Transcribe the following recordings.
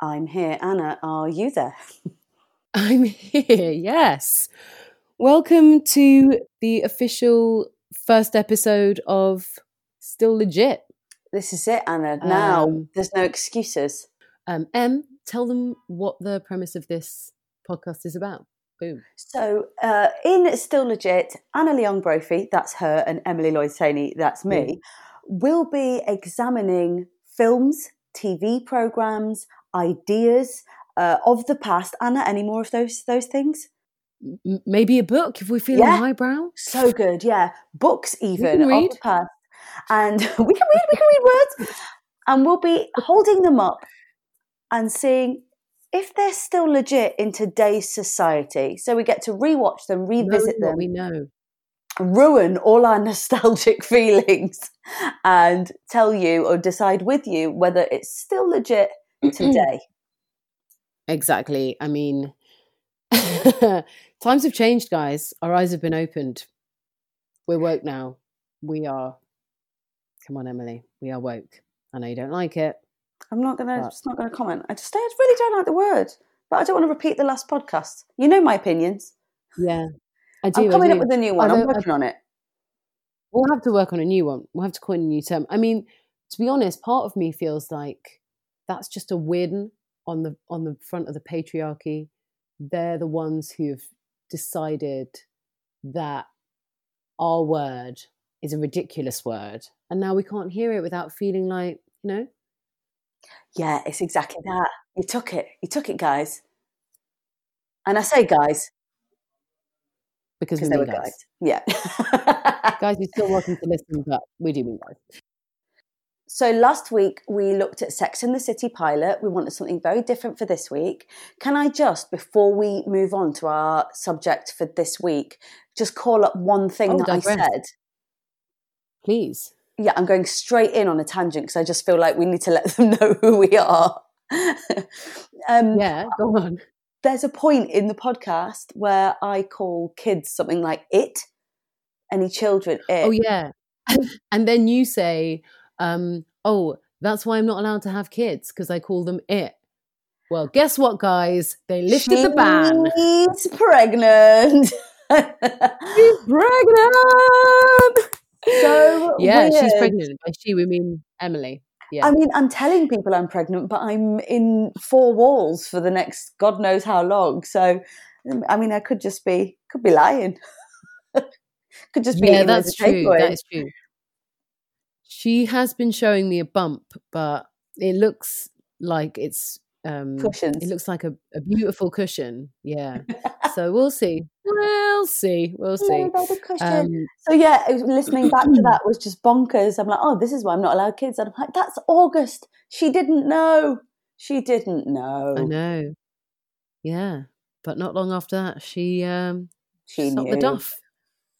I'm here. Anna, are you there? I'm here, yes. Welcome to the official first episode of Still Legit. This is it, Anna. Now, Um, there's no excuses. Um, em, tell them what the premise of this podcast is about. Boom. So, uh, in Still Legit, Anna Leon Brophy, that's her, and Emily Lloyd Saini, that's me, will be examining films, TV programs, ideas uh, of the past. Anna, any more of those those things? Maybe a book if we're feeling Yeah. highbrow. So good, yeah. Books, even read. the past, and we can read. We can read words, and we'll be holding them up and seeing if they're still legit in today's society. So we get to rewatch them, revisit them, we know. ruin all our nostalgic feelings, and tell you or decide with you whether it's still legit today. Mm-hmm. Exactly. I mean, times have changed, guys. Our eyes have been opened. We're woke now. We are. Come on, Emily. We are woke. I know you don't like it. I'm not gonna. But- Just not gonna comment. I just. I really don't like the word, but I don't want to repeat the last podcast. You know my opinions. Yeah, I do. I'm coming do. up with a new one. I'm I- uh, working on it. We'll have to work on a new one. We'll have to coin a new term. I mean, to be honest, part of me feels like that's just a win on the on the front of the patriarchy. They're the ones who have decided that our word is a ridiculous word, and now we can't hear it without feeling like you know. Yeah, it's exactly that. You took it. You took it, guys. And I say guys Because because we they were guys. guys. Yeah. Guys, you're still welcome to listen, but we do mean guys. So last week we looked at Sex in the City pilot. We wanted something very different for this week. Can I just, before we move on to our subject for this week, just call up one thing Oh, that I said? Please. Yeah, I'm going straight in on a tangent because I just feel like we need to let them know who we are. um, Yeah, go on. there's a point in the podcast where I call kids something like it, any children it. Oh yeah. and then you say, um, "Oh, that's why I'm not allowed to have kids because I call them it." Well, guess what, guys? They lifted the ban. She's pregnant. She's pregnant. so yeah, she's pregnant. By she, we mean Emily. Yeah. I mean, I'm telling people I'm pregnant, but I'm in four walls for the next God knows how long. So, I mean, I could just be could be lying. could just be yeah, that's true. That is true. She has been showing me a bump, but it looks like it's um Cushions. it looks like a, a beautiful cushion. Yeah. so we'll see. We'll see. We'll see. Yeah, baby cushion. Um, So yeah, listening back to that was just bonkers. I'm like, oh, this is why I'm not allowed kids. And I'm like, that's August. She didn't know. She didn't know. I know. Yeah. But not long after that, she um She knew. the duff.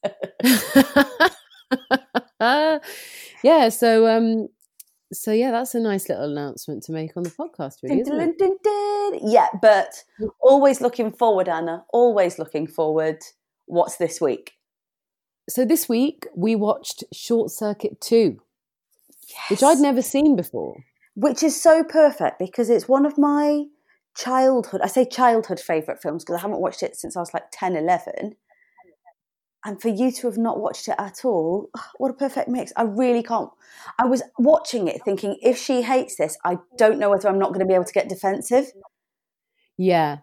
yeah, so um so yeah, that's a nice little announcement to make on the podcast, really, Dun, dun, dun. Yeah, but always looking forward, Anna. Always looking forward. What's this week? So this week we watched Short Circuit 2, which I'd never seen before. Which is so perfect because it's one of my childhood, I say childhood favourite films because I haven't watched it since I was like 10, 11. And for you to have not watched it at all, what a perfect mix. I really can't. I was watching it thinking, if she hates this, I don't know whether I'm not going to be able to get defensive. Yeah.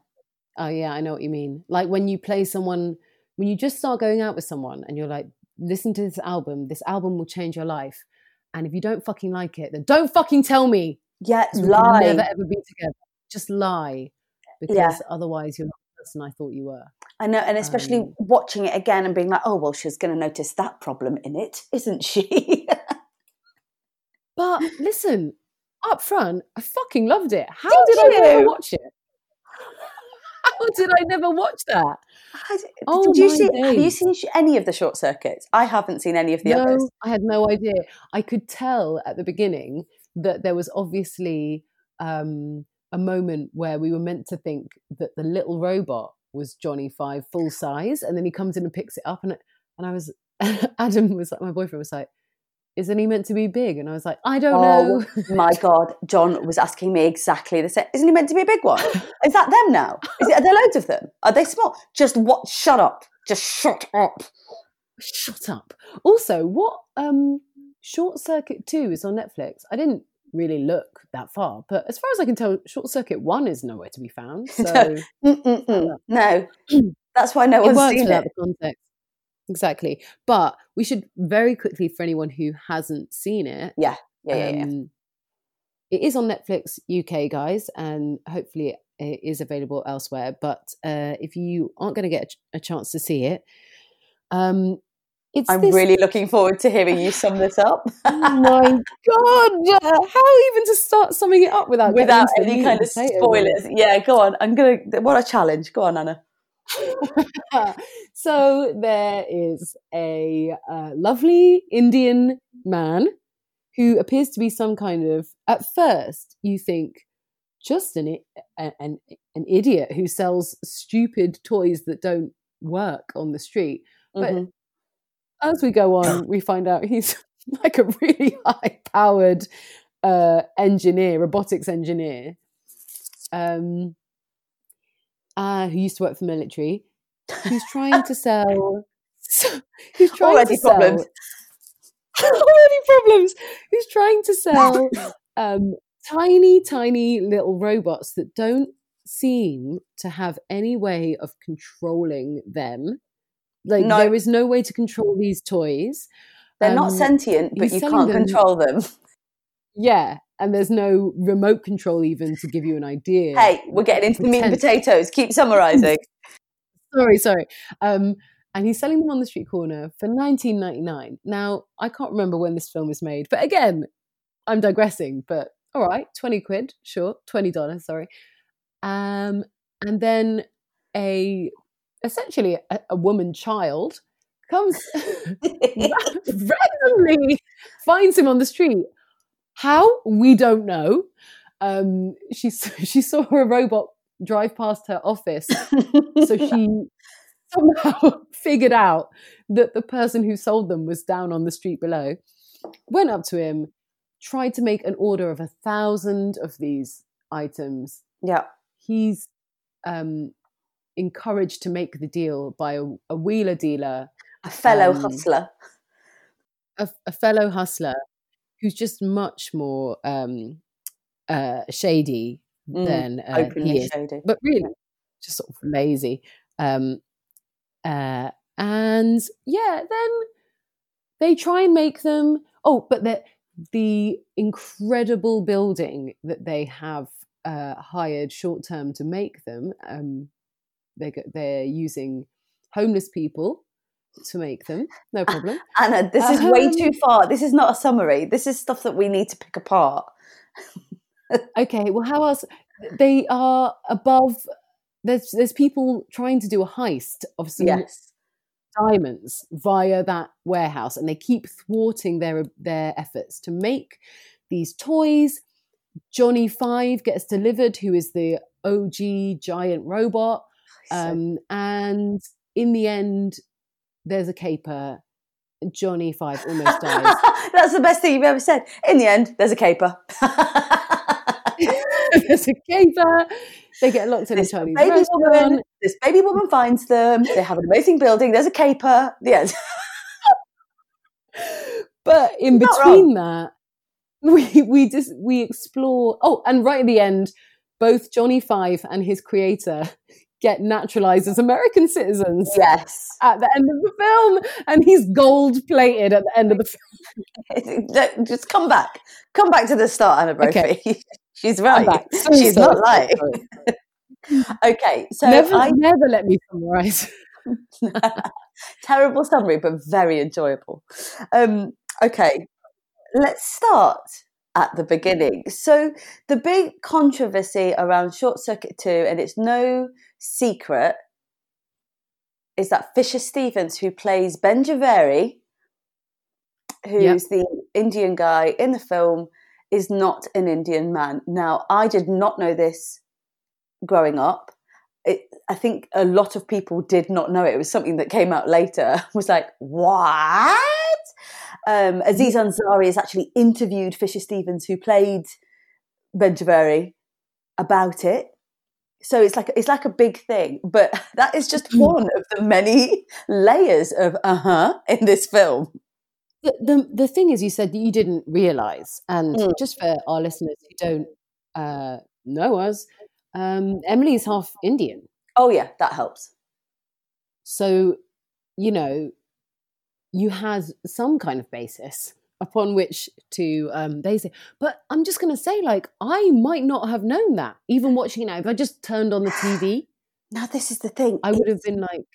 Oh yeah, I know what you mean. Like when you play someone when you just start going out with someone and you're like, listen to this album, this album will change your life. And if you don't fucking like it, then don't fucking tell me. Yeah, lie. never ever be together. Just lie. Because Yeah. otherwise you're not person I thought you were. I know, and especially Um, watching it again and being like, oh, well, she's going to notice that problem in it, isn't she? But listen, up front, I fucking loved it. How Did did, I never watch it? How did I never watch that? I d- Oh Did you see? Have you seen any of the short circuits? I haven't seen any of the others. I had no idea. I could tell at the beginning that there was obviously um, a moment where we were meant to think that the little robot was Johnny Five full size, and then he comes in and picks it up, and and I was Adam was like my boyfriend was like, isn't he meant to be big? And I was like, I don't Oh know. my god, John was asking me exactly the same. Isn't he meant to be a big one? Is that them now? Is it, are there loads of them? Are they small? Just what? Shut up! Just shut up! Shut up. Also, what um Short Circuit 2 is on Netflix. I didn't really look that far, but as far as I can tell, Short Circuit 1 is nowhere to be found. So. No, that's why no one's seen it. the context. Exactly. But we should very quickly, for anyone who hasn't seen it, Yeah, yeah, yeah. yeah. um, it is on Netflix UK, guys, and hopefully it is available elsewhere. But uh, if you aren't going to get a, ch- a chance to see it, um, it's I'm this really looking forward to hearing you sum this up oh my god! How even to start summing it up without without any kind of spoilers. Yeah, go on. I'm gonna. What a challenge! Go on, Anna. so there is a uh, lovely Indian man who appears to be some kind of. At first, you think just an an an idiot who sells stupid toys that don't work on the street. But Mhm. As we go on, we find out he's like a really high powered uh, engineer, robotics engineer, um, uh, who used to work for military, who's trying to sell. Who's trying Already to sell problems. already problems. Who's trying to sell um, tiny, tiny little robots that don't seem to have any way of controlling them. Like No. there is no way to control these toys. They're not Um, sentient, but you can't them- control them. Yeah, and there's no remote control even to give you an idea. Hey, we're getting into the meat and potatoes. Keep summarising. sorry, sorry. Um, and he's selling them on the street corner for 19.99. Now I can't remember when this film was made, but again, I'm digressing. But all right, 20 quid, sure, 20 dollars, sorry. Um, and then a essentially a, a woman child comes randomly finds him on the street. How we don't know. Um, she she saw a robot drive past her office so she somehow figured out that the person who sold them was down on the street below went up to him tried to make an order of a thousand of these items yeah. he's um, encouraged to make the deal by a, a wheeler dealer A fellow Um, hustler. a, a fellow hustler who's just much more um, uh, shady Mm, than uh, he Openly is shady. but really just sort of lazy. Um, uh, and yeah, then they try and make them. Oh, but the the incredible building that they have uh, hired short term to make them. Um, they they're using homeless people to make them. No problem. Anna, this is way Um, too far. This is not a summary. This is stuff that we need to pick apart. Okay, well, how else? They are above. There's there's people trying to do a heist of some Yes. diamonds via that warehouse, and they keep thwarting their their efforts to make these toys. Johnny Five gets delivered, who is the OG giant robot, um, and in the end, there's a caper. Johnny Five almost dies. That's the best thing you've ever said. In the end, there's a caper. there's a caper. They get locked in a this Chinese baby restaurant. woman, this baby woman finds them. They have an amazing building. There's a caper. The end. But in Not between that, we we just we explore. Oh, and right at the end, both Johnny Five and his creator get naturalized as American citizens yes. at the end of the film, and he's gold plated at the end of the film. Just come back. Come back to the start, Anna Brophy. Okay. She's right. back. So She's sorry, not lying. Okay, so never, I never let me summarize. terrible summary, but very enjoyable. Um, okay, let's start at the beginning. So the big controversy around Short Circuit Two, and it's no secret, is that Fisher Stevens, who plays Ben Jahveri, who's the Indian guy in the film, is not an Indian man. Now, I did not know this growing up. It, I think a lot of people did not know it. It was something that came out later. I was like, what? Um, Aziz Ansari has actually interviewed Fisher Stevens, who played Ben Jahveri, about it. So it's like it's like a big thing, but that is just Mm. one of the many layers of uh huh in this film. The, the the thing is, you said that you didn't realize, and Mm. just for our listeners who don't uh, know us, um, Emily's half Indian, Oh yeah, that helps. so you know you had some kind of basis upon which to um, base it. But I'm just going to say, like, I might not have known that even watching it now. If I just turned on the TV, Now this is the thing. I would have been like,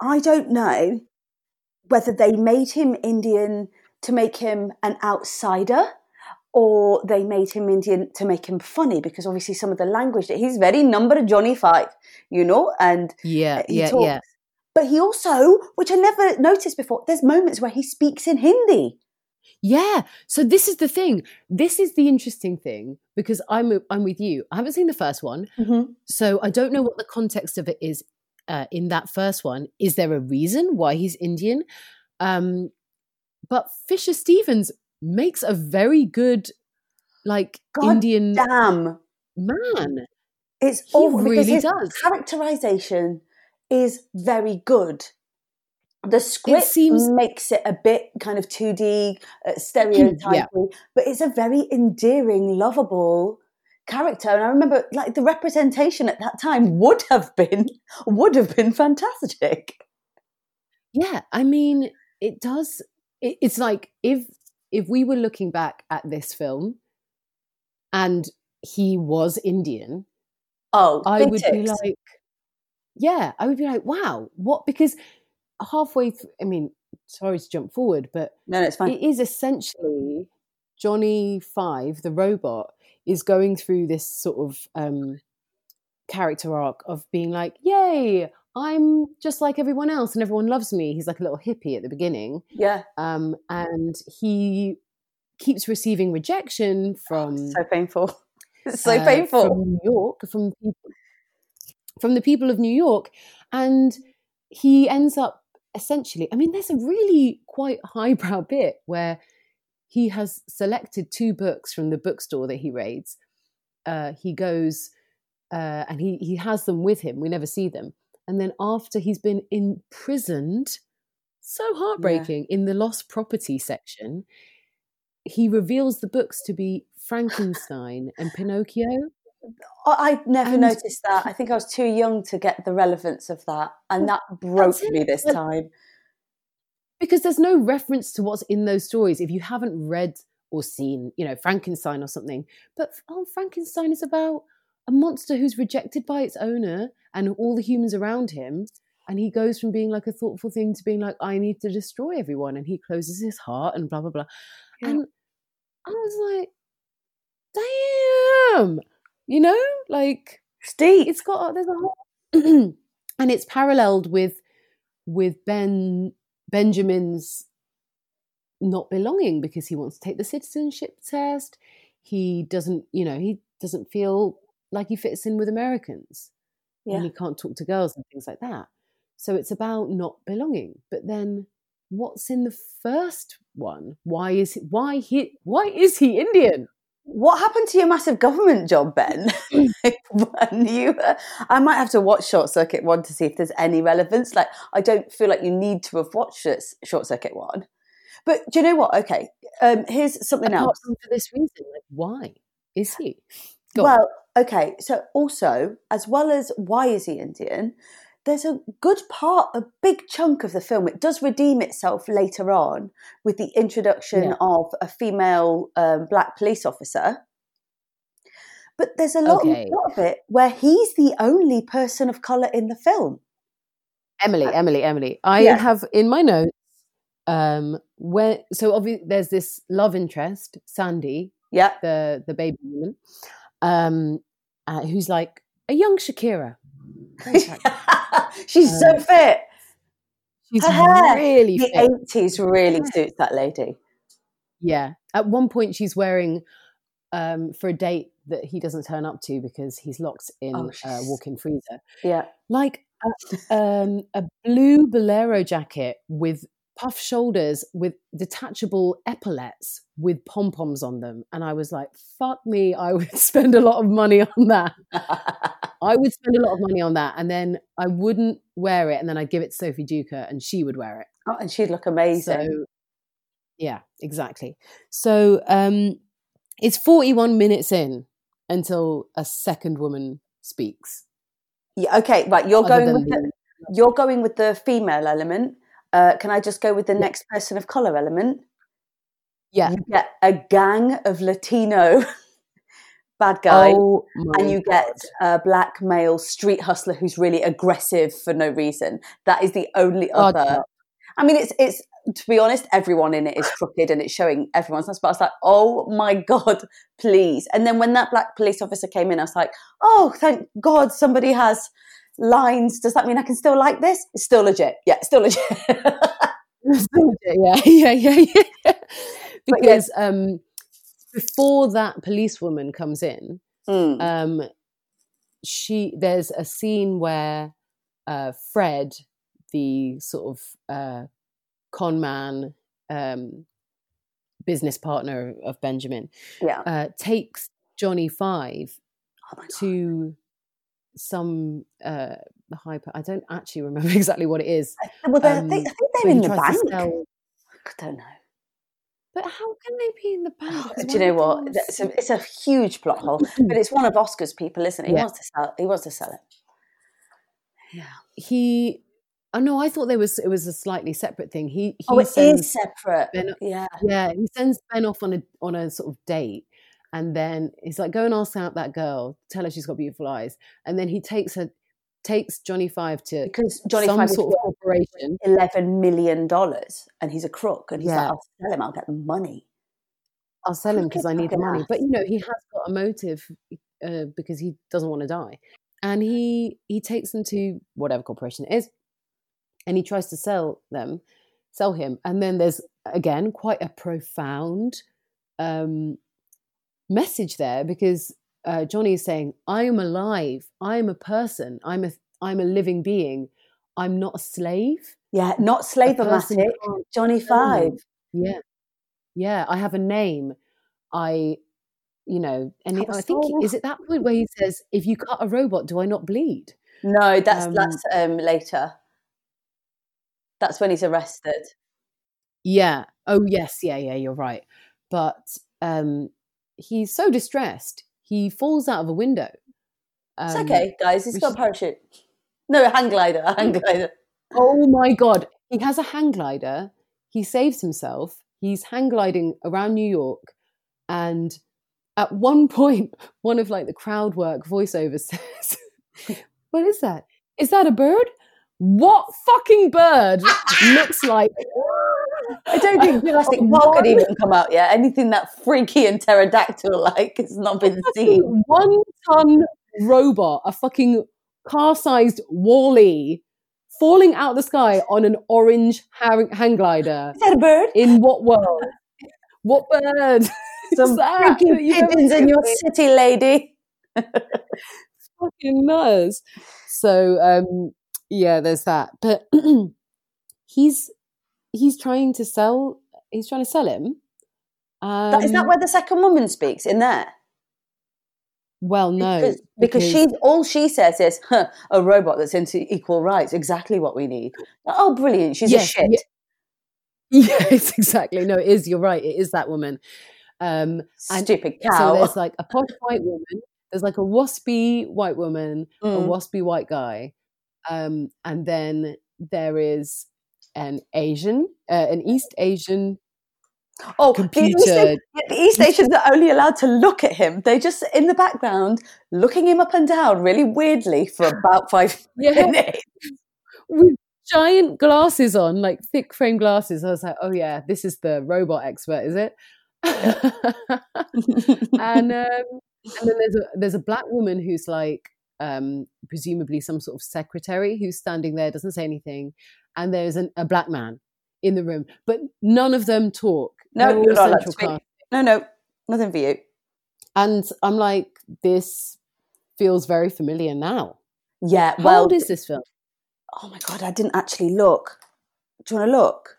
I don't know whether they made him Indian to make him an outsider or they made him Indian to make him funny because obviously some of the language that he's very number Johnny Five, you know, and yeah, he yeah, talks. yeah. But he also, which I never noticed before, there's moments where he speaks in Hindi. Yeah. So this is the thing. This is the interesting thing because I'm I'm with you. I haven't seen the first one, Mm-hmm. so I don't know what the context of it is. Uh, in that first one, is there a reason why he's Indian? Um, but Fisher Stevens makes a very good, like God Indian Damn. man. It's He awful because really his does. characterization is very good. The script seems- makes it a bit kind of 2D, uh, stereotypy, but it's a very endearing, lovable character. And I remember, like, the representation at that time would have been would have been fantastic. Yeah, I mean, it does. It, it's like if if we were looking back at this film, and he was Indian, Oh, I would be like, yeah, I would be like, wow, what? Because halfway through, I mean, sorry to jump forward, but no, it's fine. it is essentially Johnny Five, the robot, is going through this sort of um, character arc of being like, yay, I'm just like everyone else and everyone loves me. He's like a little hippie at the beginning. yeah, Um, and he keeps receiving rejection from so painful. It's so uh, painful. from New York, from people, from the people of New York, and he ends up essentially. I mean, there's a really quite highbrow bit where he has selected two books from the bookstore that he raids. Uh, he goes uh, and he he has them with him. We never see them, and then after he's been imprisoned, so heartbreaking in the lost property section. He reveals the books to be Frankenstein and Pinocchio. I I never And- noticed that. I think I was too young to get the relevance of that, and that broke me this time. because there's no reference to what's in those stories if you haven't read or seen, you know, Frankenstein or something. But oh, Frankenstein is about a monster who's rejected by its owner and all the humans around him. And he goes from being like a thoughtful thing to being like, I need to destroy everyone. And he closes his heart and blah, blah, blah. Yeah. And I was like, damn, you know, like Steve, it's got there's a whole and it's paralleled with with ben benjamin's not belonging because he wants to take the citizenship test. He doesn't you know he doesn't feel like he fits in with americans. Yeah, and he can't talk to girls and things like that. So it's about not belonging. But then what's in the first one? Why is he, why he why is he indian what happened to your massive government job, Ben? when you, uh, I might have to watch Short Circuit one to see if there's any relevance. Like, I don't feel like you need to have watched this Short Circuit one. But do you know what? Okay, um, here's something apart else. for this reason like why is he Go on. Well, okay. So also, as well as why is he Indian, there's a good part, a big chunk of the film. It does redeem itself later on with the introduction Yeah. of a female um, black police officer. But there's a lot, Okay. lot of it where he's the only person of color in the film. Emily, Emily, Emily. I Yeah. have in my notes um where so obviously there's this love interest, Sandy, Yeah, the the baby woman, um, uh, who's like a young Shakira. she's so Um, fit. She's Her hair, really The fit. eighties really suits that lady. Yeah. At one point, she's wearing um for a date that he doesn't turn up to because he's locked in Oh, a walk-in freezer. Yeah, Like a, um, a blue bolero jacket with puff shoulders with detachable epaulets with pom poms on them. And I was like, fuck me, I would spend a lot of money on that. I would spend a lot of money on that. And then I wouldn't wear it. And then I'd give it to Sophie Duker and she would wear it. Oh, and she'd look amazing. So, yeah, exactly. So um, it's 41 minutes in until a second woman speaks. Yeah, okay, right. You're going with the, you're going with the female element. Uh, can I just go with the next person of color element? Yeah. You get a gang of Latino bad guy, oh and you God. get a black male street hustler who's really aggressive for no reason. That is the only other. God. I mean, it's it's to be honest, everyone in it is crooked and it's showing everyone's But I was like, oh my God, please. And then when that black police officer came in, I was like, oh, thank God somebody has lines. Does that mean I can still like this? It's still legit. Yeah, still legit. still legit. Yeah, yeah, yeah, yeah. Because yeah. um, before that policewoman comes in, mm. um, she there's a scene where uh, Fred, the sort of uh, con man, um, business partner of Benjamin, yeah. uh, takes Johnny Five oh to some uh, hyper. I don't actually remember exactly what it is. Well, um, they, I think they're in the bank. Sell... I don't know. But how can they be in the bank? Do you know what? It's a, it's a, huge plot hole. but it's one of Oscar's people, isn't it? He yeah. wants to sell. He wants to sell it. Yeah. He Oh no, I thought there was it was a slightly separate thing. He, he oh, it is separate. Ben, yeah, yeah. He sends Ben off on a on a sort of date, and then he's like, "Go and ask out that girl. Tell her she's got beautiful eyes." And then he takes her, takes Johnny Five to because Johnny some Five sort of corporation, eleven million dollars, and he's a crook, and he's yeah. like, "I'll sell him. I'll get the money. I'll sell him because I need the money." But you know, he has got a motive uh, because he doesn't want to die, and he he takes them to whatever corporation it is and he tries to sell them, sell him. And then there's again quite a profound um, message there because uh, Johnny is saying, "I am alive. I am a person. I'm a I'm a living being. I'm not a slave." Yeah, not slave-o-matic. Johnny Five. Yeah, yeah. I have a name. I, you know, and he, I think is it that point where he says, "If you cut a robot, do I not bleed?" No, that's um, that's um, later. That's when he's arrested. Yeah. Oh, yes. Yeah, yeah, you're right. But um, he's so distressed, he falls out of a window. Um, it's okay, guys. He's got a parachute. No, a hang glider. A hang glider. Oh my God. He has a hang glider. He saves himself. He's hang gliding around New York. And at one point, one of like the crowd work voiceovers says, What is that? Is that a bird? what fucking bird looks like I don't think Jurassic Park had even come out yet. Anything that freaky and pterodactyl like has not been seen. One ton robot, a fucking car sized WALL-E, falling out of the sky on an orange hang, hang glider. Is that a bird? In what world? what bird? Some freaking pigeons in your city, lady. fucking nuts. So um, yeah, there's that. But he's he's trying to sell. He's trying to sell him. Um, is that where the second woman speaks in there? Well, no, because, because, because she all she says is huh, a robot that's into equal rights. Exactly what we need. Oh, brilliant! She's yes, a shit. Yeah. Yes, exactly. No, it is. You're right. It is that woman. Um, Stupid cow. So there's like a posh white woman. There's like a waspy white woman, mm. a waspy white guy, um, and then there is an Asian, uh, an East Asian Oh, computer. The East, the East Asians are only allowed to look at him. They just in the background, looking him up and down really weirdly for about five yeah. minutes. With giant glasses on, like thick frame glasses. I was like, oh yeah, this is the robot expert, is it? and um, and then there's a there's a black woman who's like um, presumably some sort of secretary who's standing there, doesn't say anything, and there's an, a black man in the room, but none of them talk. No, you're not allowed No, no, nothing for you. And I'm like, this feels very familiar now. Yeah. How well, old is this film? Oh my god, I didn't actually look. Do you want to look?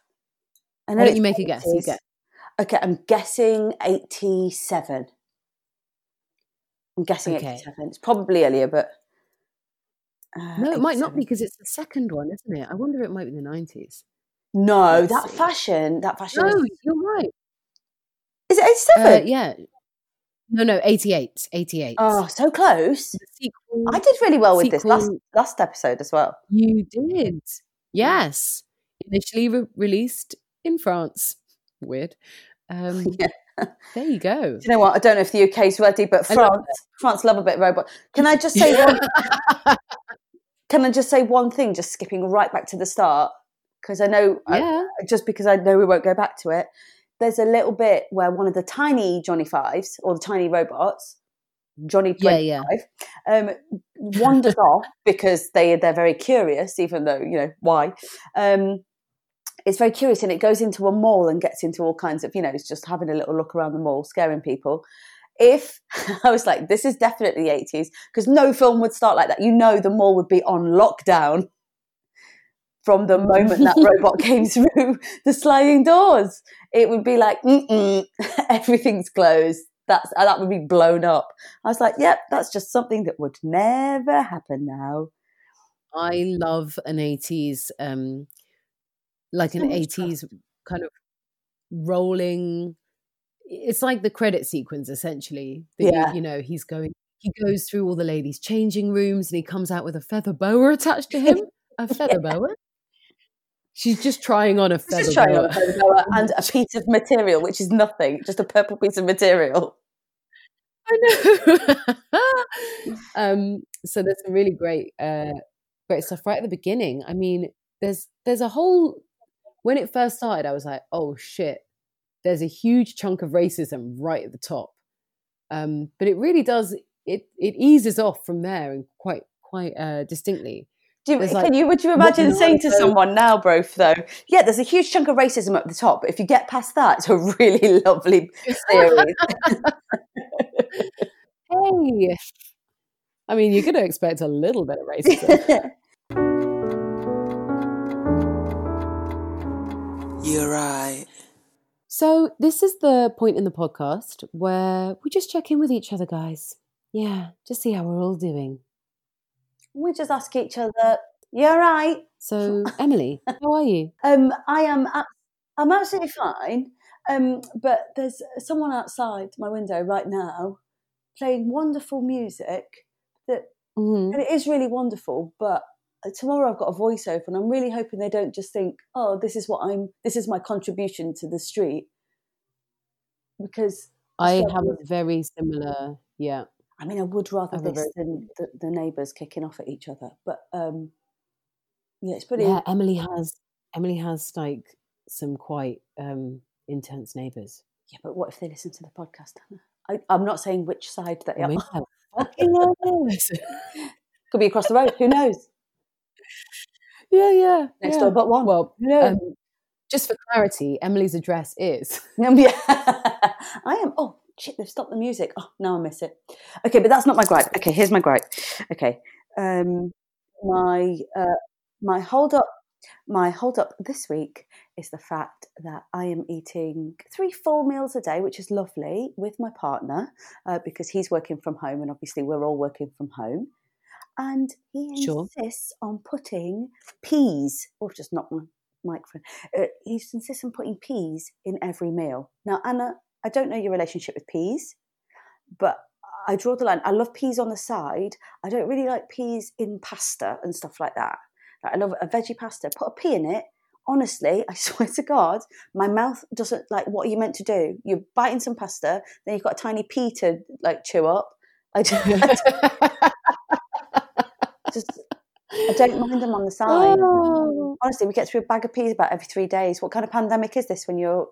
I Why don't you make a guess? You 80s. get. Okay, I'm guessing 87. I'm guessing Okay. 87. It's probably earlier, but. Uh, No, it might not 87. because it's the second one, isn't it? I wonder if it might be the nineties. No, Let's that see. fashion, that fashion. No, is, you're right. is it Uh, 87? yeah. No, no, 88. 88. Oh, so close. Sequel. I did really well with this last last episode as well. You did. Yes. Initially re- released in France. Weird. Um, Yeah. There you go. Do you know what? I don't know if the UK's ready, but I love France, France love a bit of robot. Can I just say one? can I just say one thing? Just skipping right back to the start because I know I- just because I know we won't go back to it. There's a little bit where one of the tiny Johnny Fives or the tiny robots, Johnny Yeah, yeah. 25, um, wanders off because they they're very curious, even though you know why. Um, it's very curious, and it goes into a mall and gets into all kinds of you know, it's just having a little look around the mall, scaring people. If I was like, this is definitely the 80s, because no film would start like that. You know, the mall would be on lockdown from the moment that robot came through the sliding doors. It would be like, Mm-mm, everything's closed. That's uh, that would be blown up. I was like, yep, that's just something that would never happen now. I love an 80s, um, like an 80s kind of rolling. It's like the credit sequence, essentially. that Yeah. You, know, he's going, he goes through all the ladies' changing rooms and he comes out with a feather boa attached to him. A feather boa? She's just trying on a feather just trying boa. on a feather boa and a piece of material, which is nothing, just a purple piece of material. I know. um, so there's some really great, uh, great stuff right at the beginning. I mean, there's there's a whole. When it first started, I was like, "Oh shit!" There's a huge chunk of racism right at the top, um, but it really does. It it eases off from there and quite quite uh, distinctly. Do you, can like you would you imagine saying to someone now, Brof, though, yeah, there's a huge chunk of racism at the top, but if you get past that, it's a really lovely series. Hey, I mean, you're going to expect a little bit of racism. You're right. So, this is the point in the podcast where we just check in with each other, guys. Yeah, just see how we're all doing. we just ask each other, "You're right." So, Emily, how are you? Um, I am. I'm absolutely fine. Um, but there's someone outside my window right now playing wonderful music that Mhm. and it is really wonderful. But tomorrow I've got a voiceover, and I'm really hoping they don't just think, "Oh, this is what I'm. This is my contribution to the street." Because I So- have a very similar, yeah. I mean, I would rather I this very- than the, the neighbours kicking off at each other. But um, yeah, it's pretty. Yeah, Emily has Emily has like some quite um intense neighbours. Yeah, but what if they listen to the podcast? I, I'm not saying which side that they are. Could be across the road. Who knows? Yeah, yeah. Next yeah. door, but one. Well, knows? um, just for clarity, Emily's address is yeah. I am. Oh shit! They've stopped the music. Oh, now I miss it. Okay, but that's not my gripe. Okay, here's my gripe. Okay, um, my uh, my hold up, my hold up this week is the fact that I am eating three full meals a day, which is lovely, with my partner uh, because he's working from home, and obviously we're all working from home. And he Sure. insists on putting peas, or just not my microphone. Uh, he insists on putting peas in every meal. Now, Anna, I don't know your relationship with peas, but I draw the line. I love peas on the side. I don't really like peas in pasta and stuff like that. Like, I love a veggie pasta. Put a pea in it. Honestly, I swear to God, my mouth doesn't like what are you meant to do. You're biting some pasta, then you've got a tiny pea to like chew up. I just, just I don't mind them on the side. Oh. Honestly, we get through a bag of peas about every three days. What kind of pandemic is this when your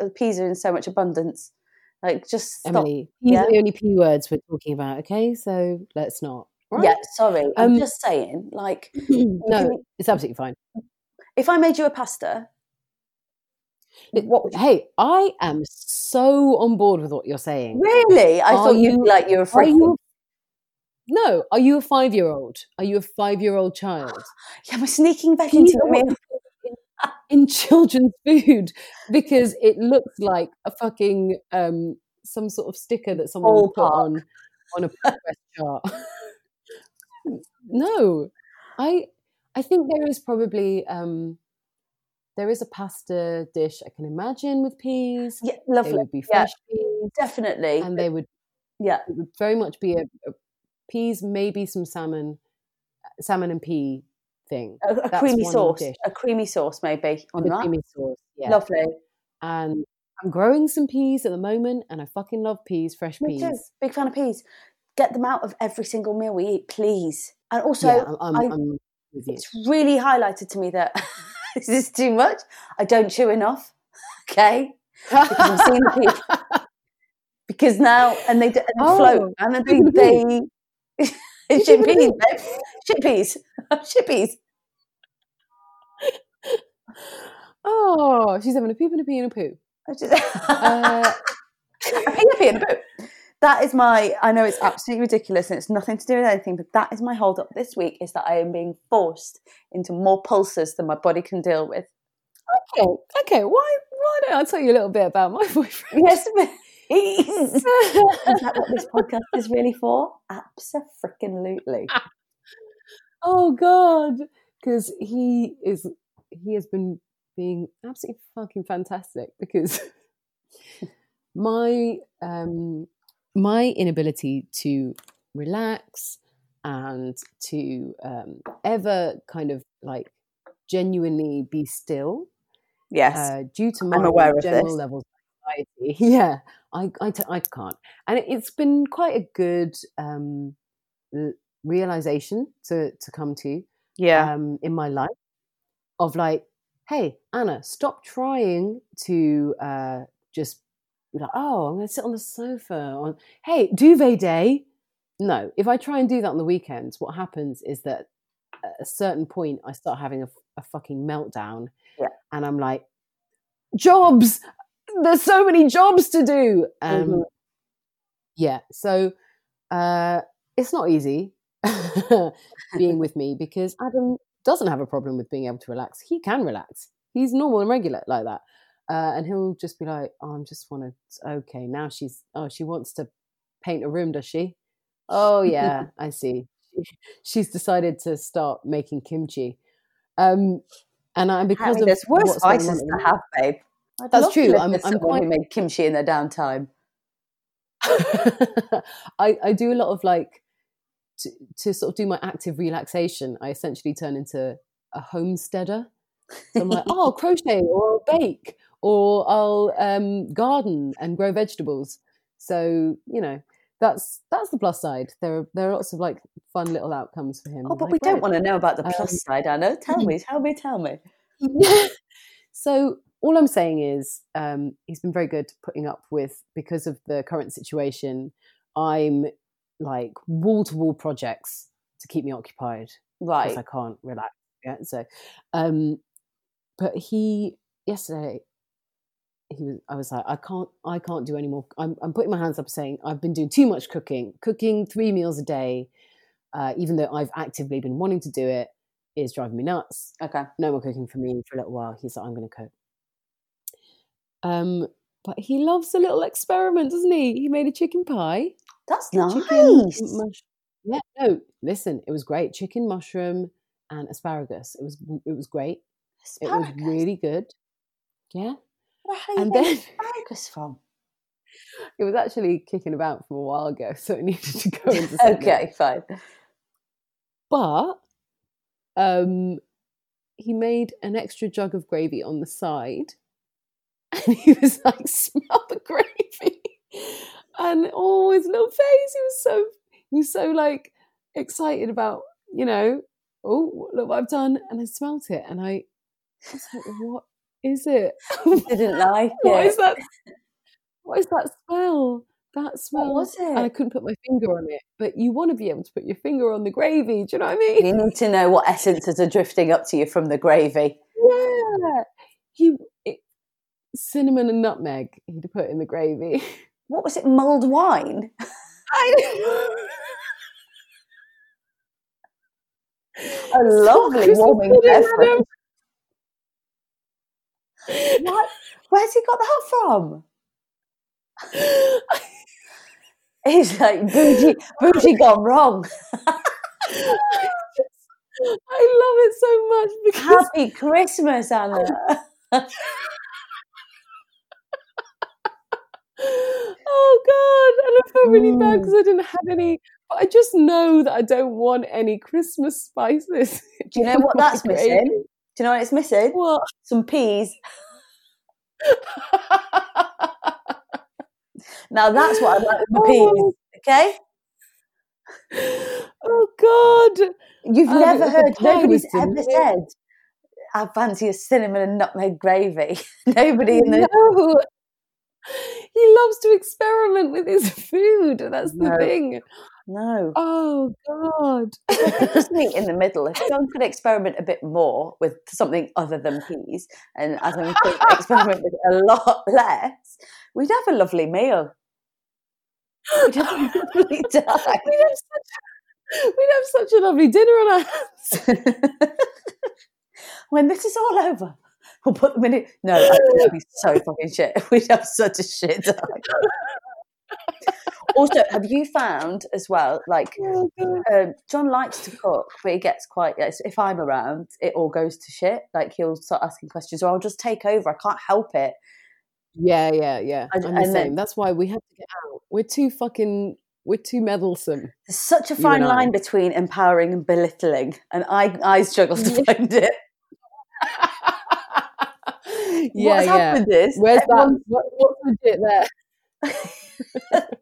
uh, peas are in so much abundance? Like, just stop. Emily, these Yeah? are the only P words we're talking about, okay? So let's not. all Yeah, right? sorry. I'm Um, just saying, like, no, it's absolutely fine. if I made you a pasta, what Hey, I am so on board with what you're saying. really? I Are thought you- like you're Are afraid. you? No, are you a five-year-old? Are you a five-year-old child? Yeah, we're sneaking back into the meal. you in children's food because it looks like a fucking um, some sort of sticker that someone put on on a progress chart. no, I I think there is probably um, there is a pasta dish I can imagine with peas. Yeah, lovely. They would be fresh yeah, peas, definitely, and they would yeah, it would very much be a, a peas, maybe some salmon, uh, salmon and pea thing. A, a creamy sauce, dish. a creamy sauce maybe on that. Creamy sauce, yeah, lovely. And I'm growing some peas at the moment, and I fucking love peas, fresh Me peas. Too. Big fan of peas. Get them out of every single meal we eat, please. And also, yeah, I'm, I'm, I'm it's really highlighted to me that this is too much. I don't chew enough. Okay, because I'm seeing people. Because now, and they, and they oh, float, and they they shit peas, babe. shit peas, shit peas. Oh, she's having a poop and a pee and a poo. Uh, a pee, a pee and a poo that is my i know it's absolutely ridiculous and it's nothing to do with anything but that is my hold up this week is that i am being forced into more pulses than my body can deal with okay okay why why don't i tell you a little bit about my boyfriend yes is that what this podcast is really for? Absolutely oh god. Because he is he has been being absolutely fucking fantastic because my um my inability to relax and to um, ever kind of like genuinely be still. Yes, uh, due to my general levels anxiety. Yeah, I, I, t- I can't, and it, has been quite a good um, realization to to come to. Yeah, um, in my life of like, hey, Anna, stop trying to uh, just be like, oh, I'm going to sit on the sofa. On, hey, duvet day. No, if I try and do that on the weekends, what happens is that at a certain point, I start having a, a fucking meltdown. Yeah. And I'm like, jobs. There's so many jobs to do. Um, mm-hmm. Yeah. So uh, it's not easy being with me because Adam doesn't have a problem with being able to relax. He can relax. He's normal and regular like that. Uh, and he'll just be like, "Oh, I'm just want to." Okay, now she's. Oh, she wants to paint a room, does she? Oh yeah, I see. She's decided to start making kimchi. Um, and I because I mean, of there's worse spices to have, babe. I'd That's true. I'm, I'm quite who made kimchi in their downtime. I, I do a lot of like to, to sort of do my active relaxation. I essentially turn into a homesteader. So I'm like, oh, crochet or bake or I'll um, garden and grow vegetables. So you know that's that's the plus side. There are there are lots of like fun little outcomes for him. Oh, but like, we don't want to know about the plus um, side, Anna. Tell me, tell me, tell me. so all I'm saying is um, he's been very good putting up with because of the current situation. I'm like wall to wall projects to keep me occupied. Right. Because I can't relax. Yeah. So, um, but he yesterday he was i was like i can't i can't do anymore I'm, I'm putting my hands up saying i've been doing too much cooking cooking three meals a day uh, even though i've actively been wanting to do it is driving me nuts okay no more cooking for me for a little while he's like i'm going to cook um but he loves a little experiment doesn't he? He made a chicken pie. That's nice. mush- yeah no listen it was great. Chicken mushroom and asparagus. It was it was great. Asparagus. it was really good. Yeah. Where are you and then asparagus from? It was actually kicking about from a while ago, so it needed to go into okay, fine. But um, he made an extra jug of gravy on the side, and he was like, "Smell the gravy!" And oh, his little face! He was so he was so like excited about you know. Oh, look what I've done! And I smelt it, and I, I was like, "What is it? didn't like it. What is that? What is that smell? That smell. What was it? And I couldn't put my finger on it. But you want to be able to put your finger on the gravy. Do you know what I mean? You need to know what essences are drifting up to you from the gravy. Yeah. He cinnamon and nutmeg he'd put in the gravy. What was it? Mulled wine. I a lovely warming beverage. what? Where's he got that from? He's like bougie, bougie gone wrong. I love it so much because Happy Christmas, Anna. Oh god, and I feel really bad because I didn't have any. But I just know that I don't want any Christmas spices. Do you know what that's missing? Do you know what it's missing? What? Some peas. Now that's what I like with the Oh. peas. Okay? oh god! You've Um, never heard, nobody's ever said, I fancy a cinnamon and nutmeg gravy. Nobody in the. No. He loves to experiment with his food. That's the No. thing. No. Oh God. Just meet in the middle. If John could experiment a bit more with something other than peas, and Adam could experiment with a lot less, we'd have a lovely meal. We'd have a lovely We'd have such, we'd have such a lovely dinner on our hands. when this is all over, we'll put them in it. No, that'd be so fucking shit. We'd have such a shit time. also, have you found as well, like, Oh, um, John likes to cook, but he gets quite. If I'm around, it all goes to shit. Like he'll start asking questions, or I'll just take over. I can't help it. Yeah, yeah, yeah. And- I'm the and then- same. That's why we have to get out. We're too fucking. We're too meddlesome. There's such a fine line between empowering and belittling, and I I struggle to find it. Yeah, What's yeah. happened is Where's that? What, what's legit there?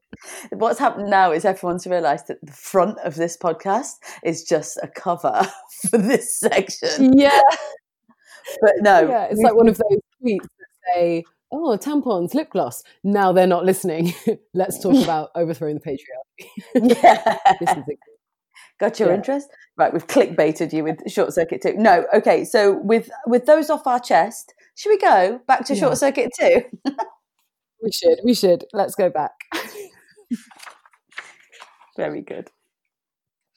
What's happened now is everyone's realised that the front of this podcast is just a cover for this section. Yeah, But no, yeah. It's like one of those tweets that say, "Oh, tampons, lip gloss." Now they're not listening. Let's talk about overthrowing the patriarchy. yeah, This is it. got your yeah. interest. Right, we've clickbaited you with short circuit two. No, okay. So with with those off our chest, should we go back to Yeah. short circuit two? We should. We should. Let's go back. Very good.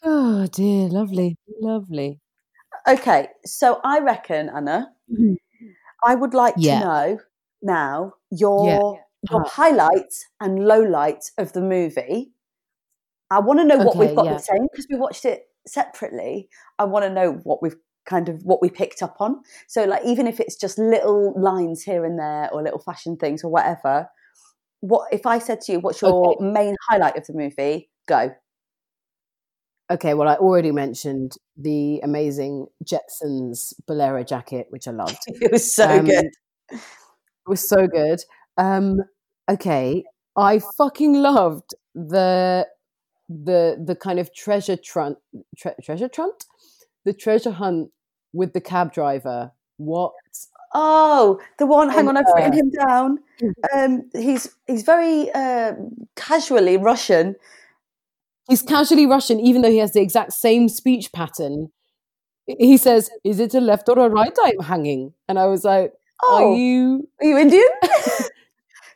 Oh dear, lovely, lovely. Okay, so I reckon Anna, I would like Yeah. to know now your your Uh-huh. highlights and lowlights of the movie. I want to know what we've got yeah. the same because we watched it separately. I want to know what we've kind of what we picked up on. So like even if it's just little lines here and there or little fashion things or whatever. What if I said to you, what's your Okay. main highlight of the movie? Go. Okay, well, I already mentioned the amazing Jetsons Bolero jacket, which I loved. It was so Um, good. It was so good. Um, okay, I fucking loved the the the kind of treasure trunt, tre- treasure trunt, the treasure hunt with the cab driver. What? Oh, the one. Hang on, I've written uh, him down. Mm-hmm. Um, he's he's very um casually Russian. He's casually Russian, even though he has the exact same speech pattern. He says, "Is it a left or a right I'm hanging?" And I was like, Oh, "Are you are you Indian?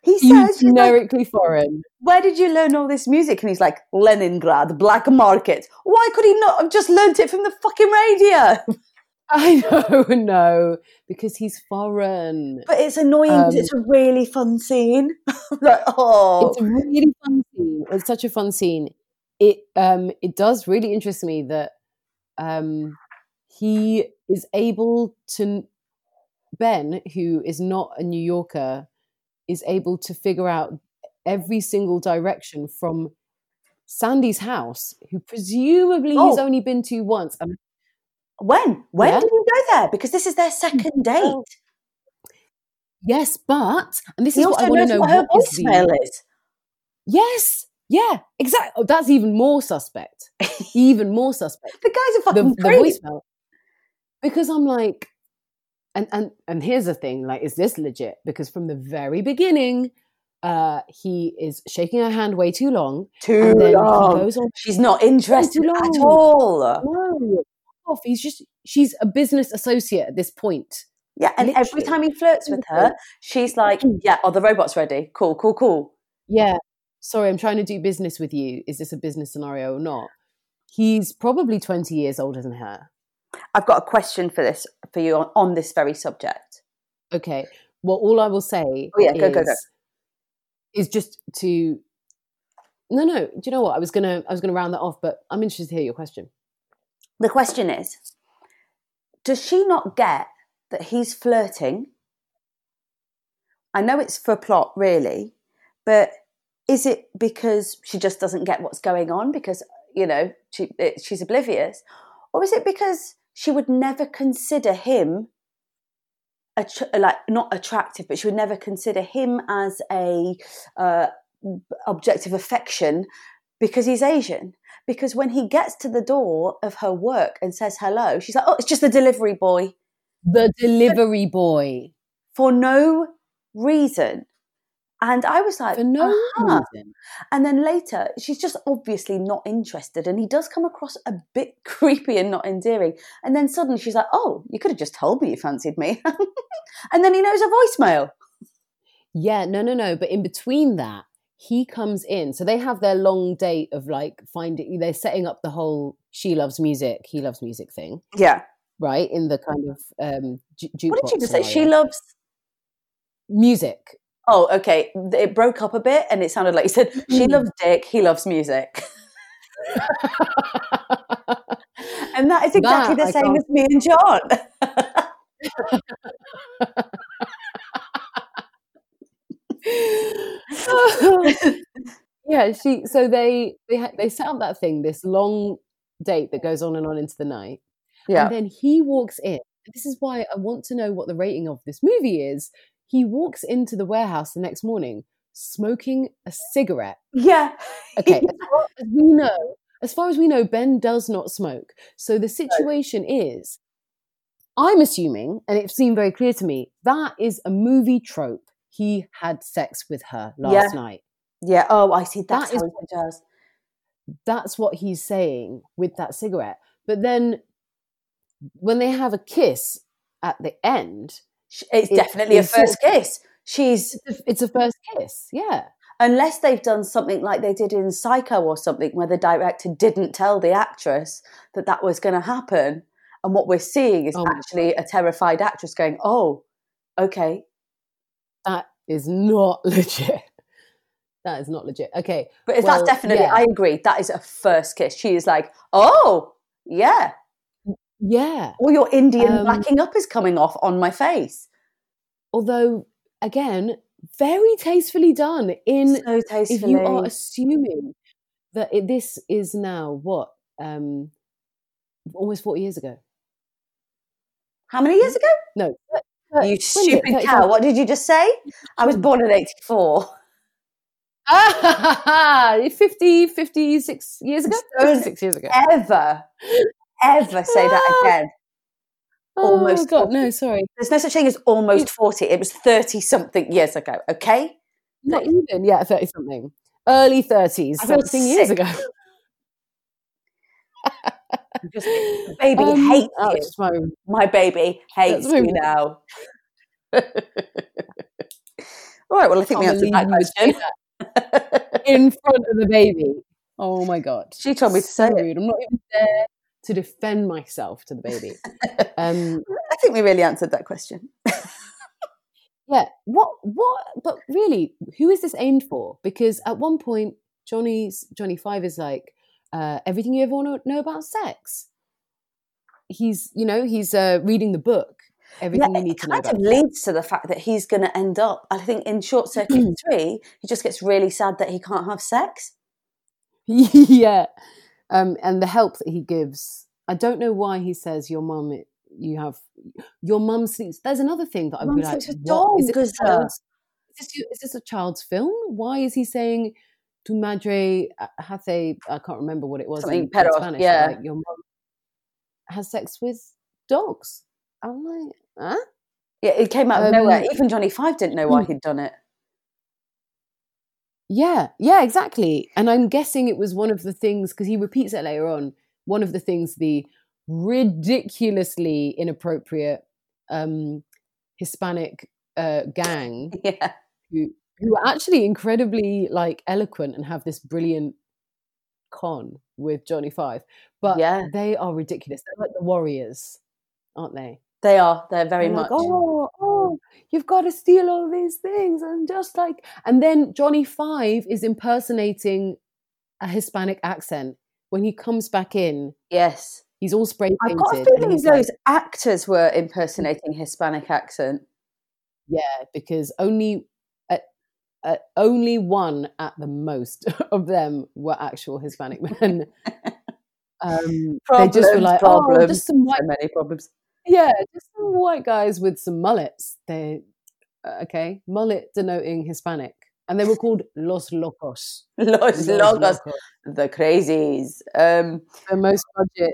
he says, he's like, generically foreign?" "Where did you learn all this music?" And he's like, "Leningrad, black market." Why could he not have just learnt it from the fucking radio? I know, no, because he's foreign. But it's annoying Um, it's a really fun scene. like, oh, It's a really fun scene. It's such a fun scene. It um it does really interest me that um he is able to Ben, who is not a New Yorker, is able to figure out every single direction from Sandy's house, who presumably he's Oh. only been to once. And when? When Yeah. did he go there? Because this is their second mm, date. Well, yes, but and this he is what I want to know. what her what is the- voicemail is. Yes, yeah, exactly. Oh, that's even more suspect. even more suspect. The guy's are The, fucking the creep. voicemail. Because I'm like, and and and here's the thing: like, is this legit? Because from the very beginning, uh, he is shaking her hand way too long, Too and then long. he goes on. She's not interested at all. No, off. He's just she's a business associate at this point. Yeah, and every time he flirts with her, she's like, "Yeah, oh, the robot's ready. Cool, cool, cool." Yeah, sorry, I'm trying to do business with you. Is this a business scenario or not? He's probably 20 years older than her. I've got a question for this for you on, on this very subject. Okay. Well, all I will say Oh, yeah, is, go, go, go. is just to no, no. Do you know what? I was gonna I was gonna round that off, but I'm interested to hear your question. The question is Does she not get that he's flirting? I know it's for plot, really, but is it because she just doesn't get what's going on because, you know, she, it, she's oblivious? Or is it because she would never consider him att- like not attractive, but she would never consider him as a uh, object of affection because he's Asian? Because when he gets to the door of her work and says hello, she's like, "Oh, it's just the delivery boy," The delivery boy for no reason. And I was like, for no "Uh-huh." reason. And then later, she's just obviously not interested. And he does come across a bit creepy and not endearing. And then suddenly she's like, oh, you could have just told me you fancied me. and then he knows a voicemail. Yeah, no, no, no. But in between that, he comes in. So they have their long date of like finding. They're setting up the whole "she loves music, he loves music" thing, Yeah. right? In the kind of um, ju- What did you just say? She loves. music. Oh, okay. It broke up a bit and it sounded like you said, she Mm. loves dick, he loves music. And that is exactly That the same as me and John. yeah, she. So they they they set up that thing, this long date that goes on and on into the night, yeah. and then he walks in. This is why I want to know what the rating of this movie is. He walks into the warehouse the next morning smoking a cigarette. Yeah. Okay, as far as we know, as far as we know, Ben does not smoke. So the situation is, I'm assuming, and it seemed very clear to me, that is a movie trope. He had sex with her last night. Yeah. Oh, I see. That's That is- he does. That's what he's saying with that cigarette. But then when they have a kiss at the end, It's It- definitely a it's sort first kiss. She's it's a- first kiss. Yeah. unless they've done something like they did in Psycho or something, where the director didn't tell the actress that that was going to happen, and what we're seeing is Oh actually a terrified actress going, "Oh, okay." That is not legit. That is not legit. Okay. But Well, that's definitely, yeah. I agree. That is a first kiss. She is like, "Oh, yeah." Yeah. All your Indian Um, blacking up is coming off on my face. Although, again, very tastefully done in So if you are assuming that it, this is now what um almost 40 years ago How many years ago? no You when is it? stupid cow. What did you just say? I was born in 84. Ah, 50 56 years ago Don't 56 years ago Ever, ever say that again. oh my god 40. no sorry There's no such thing as almost 40. It was 30 something years ago, okay? not even yeah 30 something early 30s I something years ago Just, baby Um, hates oh, you. my- My baby hates my- you now. All right, well, I think we answered that believe you would say question. that in front of the baby oh my god she told me to so say it. rude. I'm not even there to defend myself to the baby. Um, I think we really answered that question. yeah. What? What? But really, who is this aimed for? Because at one point, Johnny's Johnny Five is like uh, everything you ever want to know about sex. He's, you know, he's uh, reading the book. Everything you need to know kind about. of leads to the fact that he's going to end up. I think in Short Circuit Three, he just gets really sad that he can't have sex. yeah. Um, and the help that he gives. I don't know why he says your mum. You have your mum sleeps. There's another thing that I would like. with what? Is this, is, this, is this a child's film? Why is he saying tu madre hace? I can't remember what it was Something in, Spanish. yeah. Like your mum has sex with dogs. I'm like, huh? Yeah, it came out of Um, nowhere. Even Johnny Five didn't know why he'd done it. Yeah, yeah, exactly. And I'm guessing it was one of the things because he repeats it later on. One of the things the ridiculously inappropriate um, Hispanic uh, gang Yeah, who who are actually incredibly like eloquent and have this brilliant con with Johnny Five, but Yeah. they are ridiculous. They're like the warriors, aren't they? they are. They're very They're much. like, oh, oh, oh, you've got to steal all these things. And just like, and then Johnny Five is impersonating a Hispanic accent when he comes back in. Yes. He's all spray painted. I've got a feeling those like, actors were impersonating Hispanic accent. yeah, because only uh, uh, only one at the most of them were actual Hispanic men. Um, they just were Problems, like, oh, problems, just some white So many problems. Yeah, just some white guys with some mullets. They uh, okay, mullet denoting Hispanic, and they were called Los Locos. Los Locos, the crazies. Um, the most budget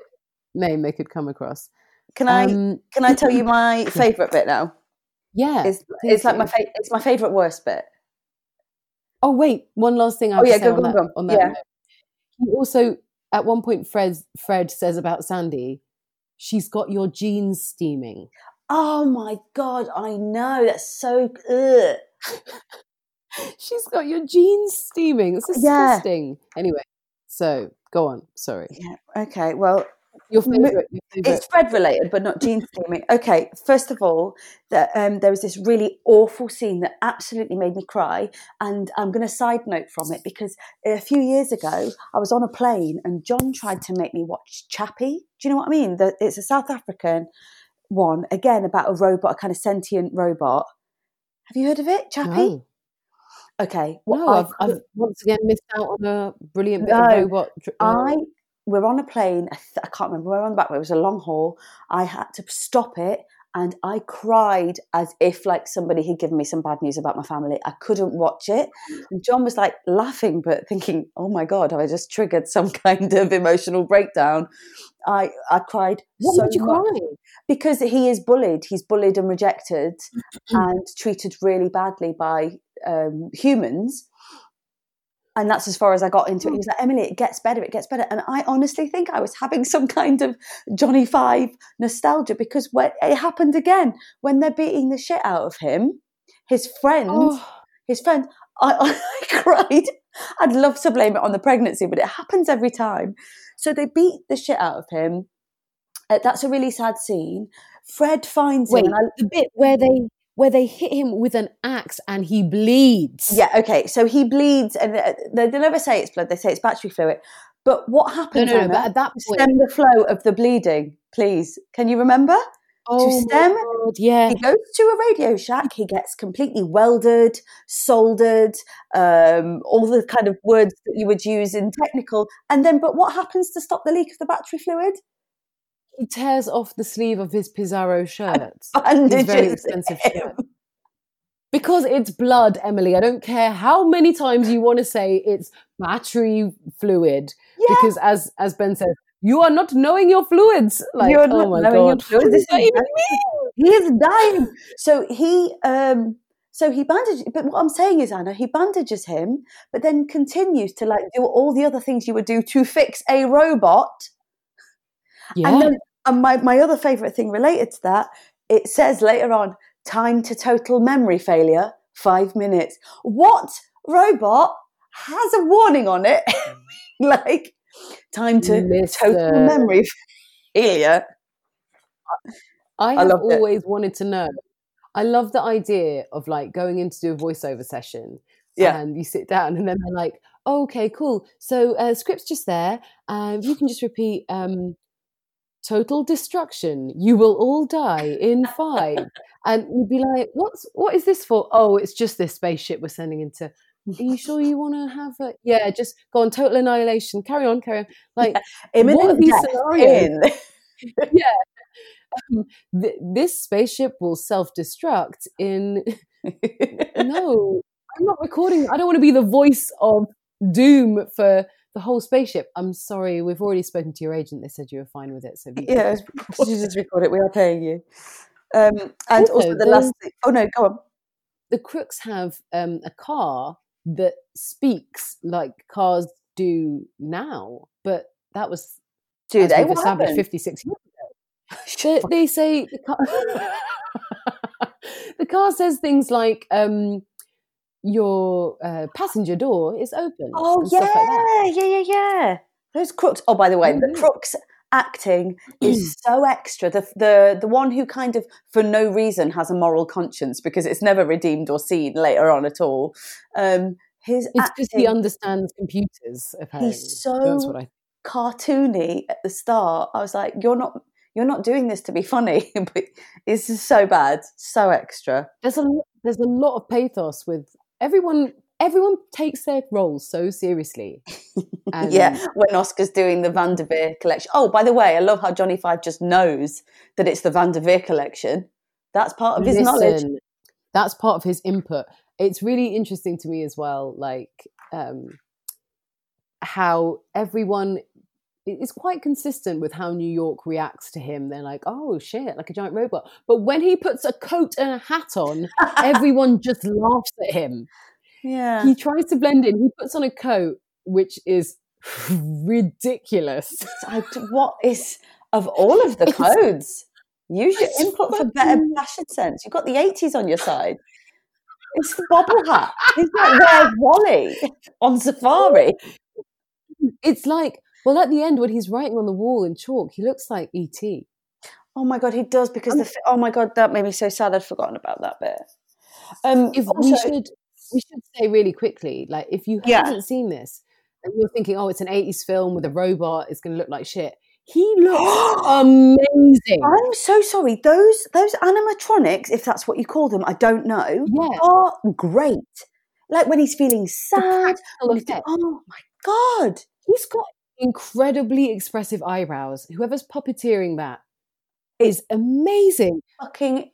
name they could come across. can I Um, can I tell you my favourite bit now? yeah, It's, it's like my fa- it's my favourite worst bit. Oh wait, one last thing I Oh, yeah, say go, on, go, that, on that. Yeah. note. He also, at one point, Fred Fred says about Sandy, she's got your jeans steaming. Oh my god, I know that's so. Ugh. she's got your jeans steaming. It's Yeah. disgusting. Anyway, so go on. Sorry, Yeah. Okay. Well, your favorite. Your favorite. it's Fred related, but not jean steaming. Okay. First of all, that um, there was this really awful scene that absolutely made me cry, and I'm going to side note from it because a few years ago I was on a plane and John tried to make me watch Chappie. Do you know what I mean? The, it's a South African one again about a robot, a kind of sentient robot. Have you heard of it, Chappie? No. Okay. No, I I've, I've once again missed out on a brilliant bit No, of robot. dr- uh, I we're on a plane. I, can't remember. We're on the back. It was a long haul. I had to stop it, and I cried as if like somebody had given me some bad news about my family. I couldn't watch it, and John was like laughing, but thinking, "Oh my god, have I just triggered some kind of emotional breakdown?" I I cried what so made you much cry? because he is bullied. He's bullied and rejected and treated really badly by um, humans. And that's as far as I got into it. He was like, Emily, it gets better, it gets better. And I honestly think I was having some kind of Johnny Five nostalgia because when, it happened again when they're beating the shit out of him. His friend, Oh, his friend, I, I cried. I'd love to blame it on the pregnancy, but it happens every time. So they beat the shit out of him. Uh, that's a really sad scene. Fred finds wait, him. I, the bit where they where they hit him with an axe and he bleeds. yeah, okay. So he bleeds, and uh, they, they never say it's blood. They say it's battery fluid. But what happens? no, no. Anna, But at that to point, stem the flow of the bleeding, please. Can you remember? oh my stem- God, yeah. He goes to a Radio Shack. He gets completely welded, soldered, um, all the kind of words that you would use in technical. And then, but what happens to stop the leak of the battery fluid? He tears off the sleeve of his Pizarro shirt. His very expensive him. shirt. Because it's blood, Emily. I don't care how many times you want to say it's battery fluid. Yeah. Because as as Ben says, you are not knowing your fluids. Like, You're oh not my knowing your god, fluids. what does This even mean? He is dying. So he, um, so he bandages. But what I'm saying is, Anna, he bandages him, but then continues to like do all the other things you would do to fix a robot. Yeah. And then, and my my other favorite thing related to that, it says later on, time to total memory failure, five minutes. What robot has a warning on it, like time to total memory failure? I I have loved it. always wanted to know. I love the idea of like going in to do a voiceover session. Yeah. And you sit down and then they're like, oh, okay, cool. So uh, script's just there. Um, you can just repeat um, total destruction. You will all die in five. and you'd be like, what's what is this for? Oh, it's just this spaceship we're sending into. Are you sure you want to have a yeah? Just go on total annihilation. Carry on, carry on. Like Imminent what are these scenarios? in. Um, th- this spaceship will self-destruct in no i'm not recording i don't want to be the voice of doom for the whole spaceship i'm sorry we've already spoken to your agent they said you were fine with it so yeah, just record just record it. We are paying you. Um, and Also, also, the the- last thing. Oh no, go on. the crooks have um, a car that speaks like cars do now but that was Do they? What established happened? 56 years they, they say the car, the car says things like um, your uh, passenger door is open. Oh stuff like yeah, yeah, yeah, yeah. Those crooks. Oh, by the way, Oh, the crooks acting is so extra. The the the one who kind of for no reason has a moral conscience because it's never redeemed or seen later on at all. Um, his it's because he understands computers. Apparently, he's so That's what I cartoony at the start. I was like, you're not you're not doing this to be funny, but it's just so bad, so extra. There's a there's a lot of pathos with everyone. Everyone takes their roles so seriously. And yeah, when Oscar's doing the Van der Veer collection. Oh, by the way, I love how Johnny Five just knows that it's the Van der Veer collection. That's part of his listen, knowledge. That's part of his input. It's really interesting to me as well, like um, how everyone it's quite consistent with how New York reacts to him. They're like, oh shit, like a giant robot. But when he puts a coat and a hat on, everyone just laughs at him. Yeah. He tries to blend in. He puts on a coat which is ridiculous. I, what is of all of the codes? Use your input for better fashion sense. You've got the 80s on your side. It's the bobble hat. He's like Where's Wally on safari. It's like well, at the end, when he's writing on the wall in chalk, he looks like E.T. Oh my god, he does because the oh my god, that made me so sad. I'd forgotten about that bit. Um, if also, we should we should say really quickly, like if you yeah. haven't seen this and you're thinking, oh, it's an '80s film with a robot, it's going to look like shit. He looks amazing. I'm so sorry. Those those animatronics, if that's what you call them, I don't know, yeah. are great. Like when he's feeling sad. He's, oh my god, he's got incredibly expressive eyebrows. Whoever's puppeteering that is amazing. Fucking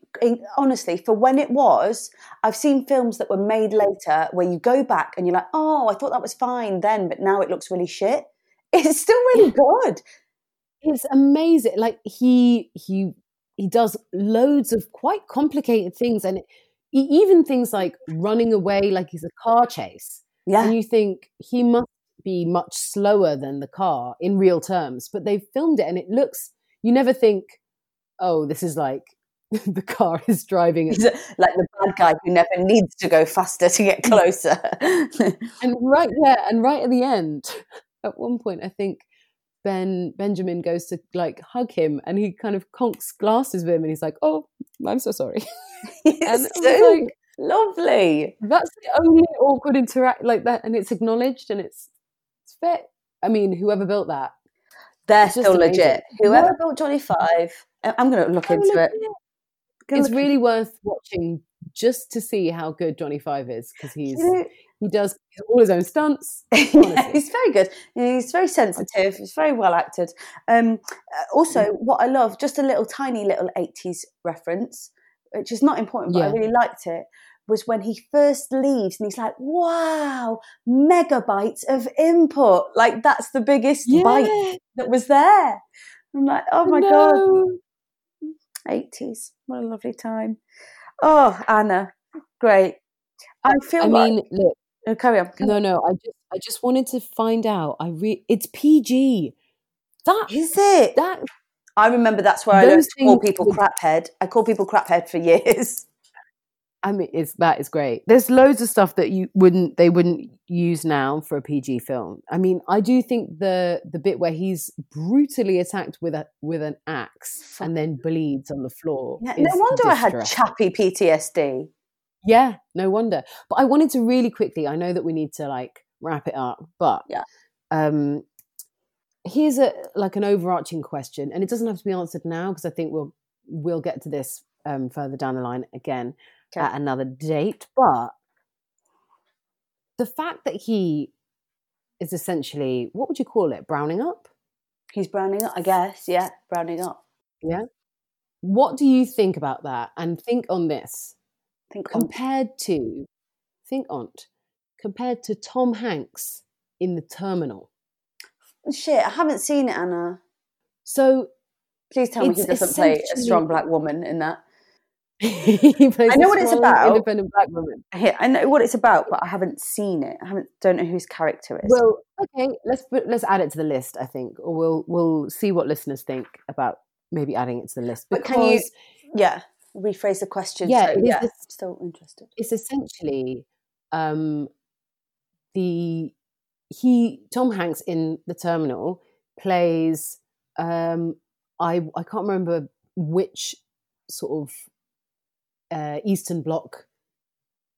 honestly, for when it was, I've seen films that were made later where you go back and you're like, oh, I thought that was fine then, but now it looks really shit. It's still really good. It's amazing. Like he he he does loads of quite complicated things, and even things like running away, like he's a car chase. Yeah, and you think he must be much slower than the car in real terms, but they've filmed it and it looks, you never think, oh, this is like the car is driving. Like the bad guy who never needs to go faster to get mm. closer. and right, yeah, and right at the end, at one point, I think Ben Benjamin goes to like hug him, and he kind of conks glasses with him, and he's like, "Oh, I'm so sorry." and so like, lovely. That's the only awkward interact like that, and it's acknowledged, and it's fit. I mean, whoever built that, they're still legit. Whoever yeah. built Johnny Five, I'm going to look I'm into it. it. It's really worth watching just to see how good Johnny Five is because he's he does all his own stunts. yeah, he's very good. He's very sensitive. He's very well acted. Um, uh, also, what I love, just a little tiny little 80s reference, which is not important, but yeah. I really liked it was when he first leaves and he's like, wow, megabytes of input. Like that's the biggest yeah. bite that was there. I'm like, oh my God. 80s. What a lovely time. Oh, Anna, great. I feel I like, mean, look. Oh, carry on. no, no. I just, I just wanted to find out. I re- it's PG. That is it. That I remember that's where I learned to call people craphead. I call people craphead for years. I mean, it's that is great. There's loads of stuff that you wouldn't they wouldn't use now for a PG film. I mean, I do think the the bit where he's brutally attacked with a with an axe and then bleeds on the floor. Yeah, no wonder I had Chappie PTSD. Yeah, no wonder. But I wanted to really quickly. I know that we need to like wrap it up, but yeah. Um, here's a like an overarching question, and it doesn't have to be answered now because I think we'll we'll get to this um, further down the line again okay. at another date. But the fact that he is essentially, what would you call it? Browning up? He's browning up, I guess. Yeah, browning up. Yeah. What do you think about that? And think on this. Think compared on. to, think on, compared to Tom Hanks in The Terminal. Shit, I haven't seen it, Anna. So, please tell me he doesn't play a strong black woman in that. I know what it's about. Independent black woman. I know what it's about, but I haven't seen it. I haven't. Don't know whose character is. Well, okay. Let's let's add it to the list. I think, or we'll we'll see what listeners think about maybe adding it to the list. Because, but can you? Yeah, rephrase the question. Yeah, so, yeah. still interested. It's essentially um, the he Tom Hanks in the Terminal plays um, I I can't remember which sort of uh, Eastern Bloc.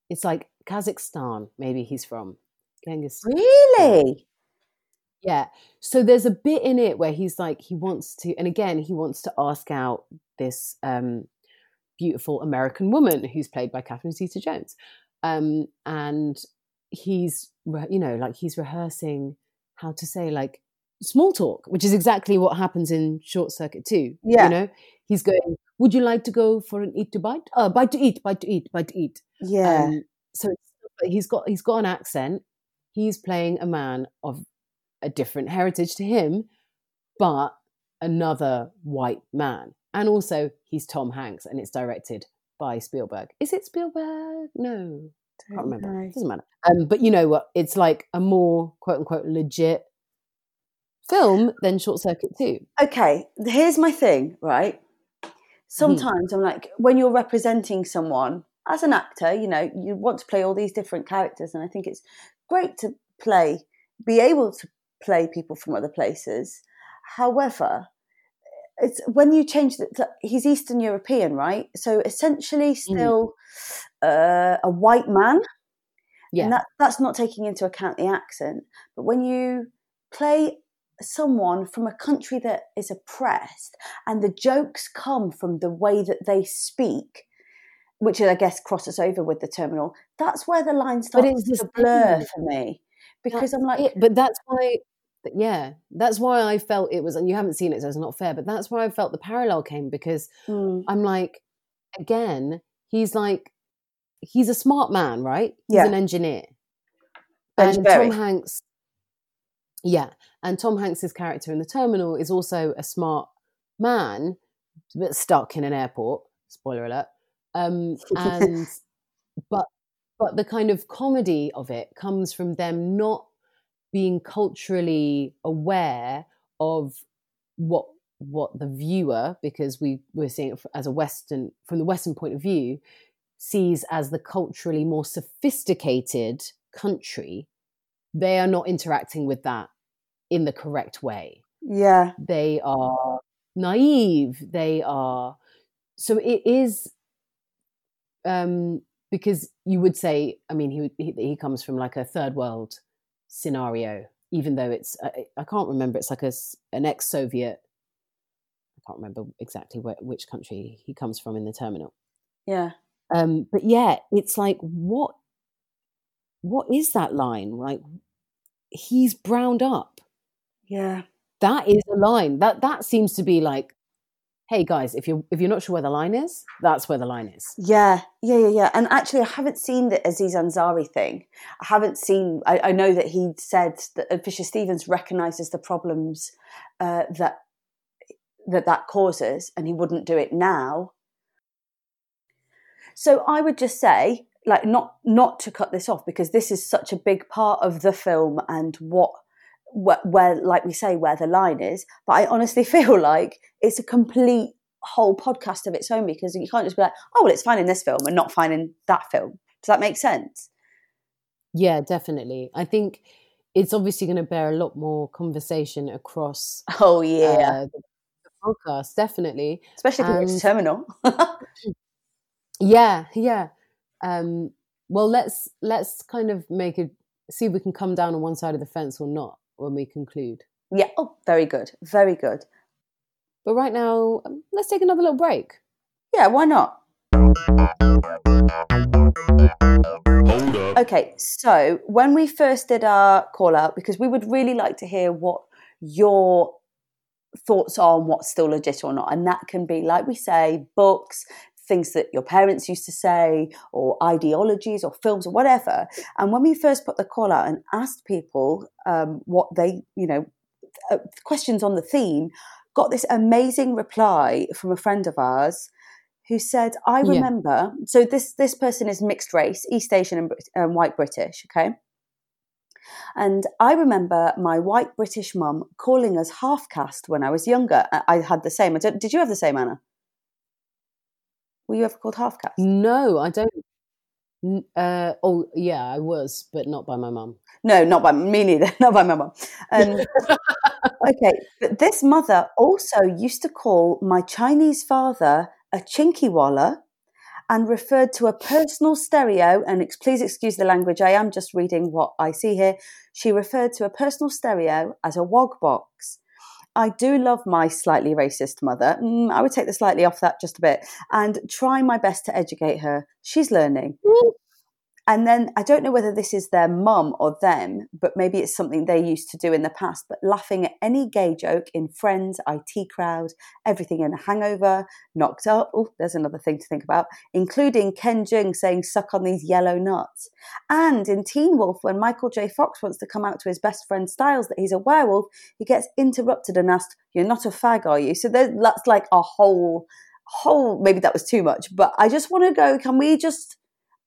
It's like Kazakhstan. Maybe he's from Genghis. Really? Yeah. So there's a bit in it where he's like he wants to, and again he wants to ask out this um, beautiful American woman who's played by Catherine Zeta-Jones, um, and he's you know like he's rehearsing how to say like small talk, which is exactly what happens in Short Circuit too. Yeah. You know, he's going, "Would you like to go for an eat to bite? Uh, bite to eat, bite to eat, bite to eat." Yeah. Um, so he's got he's got an accent. He's playing a man of a different heritage to him, but another white man. And also, he's Tom Hanks, and it's directed by Spielberg. Is it Spielberg? No, I can't remember. know. Doesn't matter. Um, but you know what? It's like a more quote unquote legit film than Short Circuit 2. okay, here's my thing, right? Mm-hmm. Sometimes I'm like, when you're representing someone as an actor, you know, you want to play all these different characters, and I think it's great to play, be able to play people from other places. However, it's when you change the- he's Eastern European, right? So essentially, Mm. still uh, a white man. Yeah. And that, that's not taking into account the accent. But when you play someone from a country that is oppressed and the jokes come from the way that they speak, which I guess crosses over with the terminal, that's where the line starts but it's to blur same. for me. Because That's I'm like, it. But that's why, yeah, that's why I felt it was, and you haven't seen it, so it's not fair, but that's why I felt the parallel came because mm, I'm like, again, he's like, he's a smart man, right? He's Yeah. an engineer. And Tom Hanks, yeah, and Tom Hanks's character in the terminal is also a smart man, but stuck in an airport. Spoiler alert. Um, and but but the kind of comedy of it comes from them not being culturally aware of what what the viewer, because we we're seeing it as a Western from the Western point of view, sees as the culturally more sophisticated country, they are not interacting with that in the correct way. yeah, They are naive. They are so it is um, because you would say, I mean, he, he he comes from like a third world scenario, even though it's I, I can't remember. It's like a an ex-Soviet. I can't remember exactly where, which country he comes from in the terminal. yeah. Um, but yeah, it's like what what is that line? Like he's browned up. Yeah. That is a line. That that seems to be like, hey guys, if you're if you're not sure where the line is, that's where the line is. Yeah, yeah, yeah, yeah. And actually, I haven't seen the Aziz Ansari thing. I haven't seen. I, I know that he said that uh, Fisher Stevens recognises the problems uh, that that that causes, and he wouldn't do it now. So I would just say, like, not not to cut this off because this is such a big part of the film and what. Where, where, like we say, where the line is, but I honestly feel like it's a complete whole podcast of its own because you can't just be like, oh, well, it's fine in this film and not fine in that film. Does that make sense? Yeah, definitely. I think it's obviously going to bear a lot more conversation across Oh, yeah. uh, the, podcast. Definitely. Especially if watch Terminal. Yeah, yeah. Um, well, let's let's kind of make it see if we can come down on one side of the fence or not when we conclude. yeah. Oh, very good. Very good. But right now, um, let's take another little break. Yeah, why not? Okay, so when we first did our call out, because we would really like to hear what your thoughts are on what's still legit or not. And that can be, like we say, books, things that your parents used to say, or ideologies, or films, or whatever. And when we first put the call out and asked people um, what they, you know, uh, questions on the theme, got this amazing reply from a friend of ours who said, "I Yeah. remember." So this this person is mixed race, East Asian and um, white British. Okay, and I remember my white British mum calling us half caste when I was younger. I, I had the same. I don't, did you have the same, Anna? Were you ever called half caste? No, I don't. Uh, oh, yeah, I was, but not by my mum. No, not by me neither. Not by my mum. Um, okay, but this mother also used to call my Chinese father a chinkiwalla and referred to a personal stereo. And ex- please excuse the language, I am just reading what I see here. She referred to a personal stereo as a wog box. I do love my slightly racist mother. Mm, I would take the slightly off that just a bit and try my best to educate her. She's learning. And then I don't know whether this is their mum or them, but maybe it's something they used to do in the past. But laughing at any gay joke in Friends, IT Crowd, everything in Hangover, Knocked Up. Oh, there's another thing to think about, including Ken Jeong saying "suck on these yellow nuts," and in Teen Wolf when Michael J. Fox wants to come out to his best friend Stiles that he's a werewolf, he gets interrupted and asked, "You're not a fag, are you?" So that's like a whole, whole. Maybe that was too much, but I just want to go. Can we just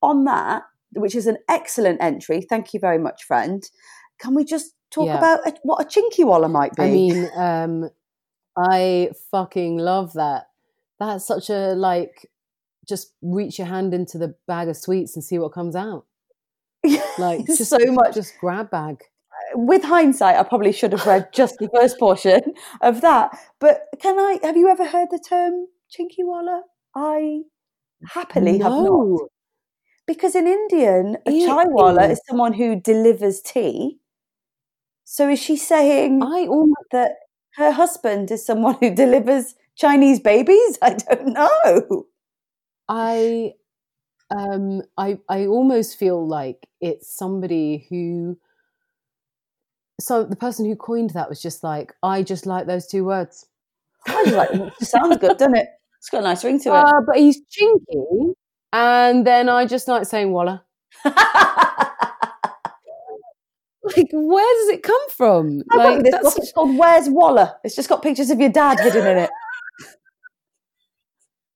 on that? Which is an excellent entry. Thank you very much, friend. Can we just talk Yeah. about a, what a chinkiwalla might be? I mean, um, I fucking love that. That's such a like, just reach your hand into the bag of sweets and see what comes out. Like, just so much. just grab bag. With hindsight, I probably should have read just the first portion of that. But can I? Have you ever heard the term chinkiwalla? I happily have not. Because in Indian, a Ew. chaiwala is someone who delivers tea. So is she saying I almost that her husband is someone who delivers Chinese babies? I don't know. I um I I almost feel like it's somebody who so the person who coined that was just like I just like those two words. I was like, it sounds good, doesn't it? It's got a nice ring to it. Uh, but he's chinky and then I just like saying walla. Like where does it come from? I Like like this that's book. It's called Where's Walla? It's just got pictures of your dad hidden in it.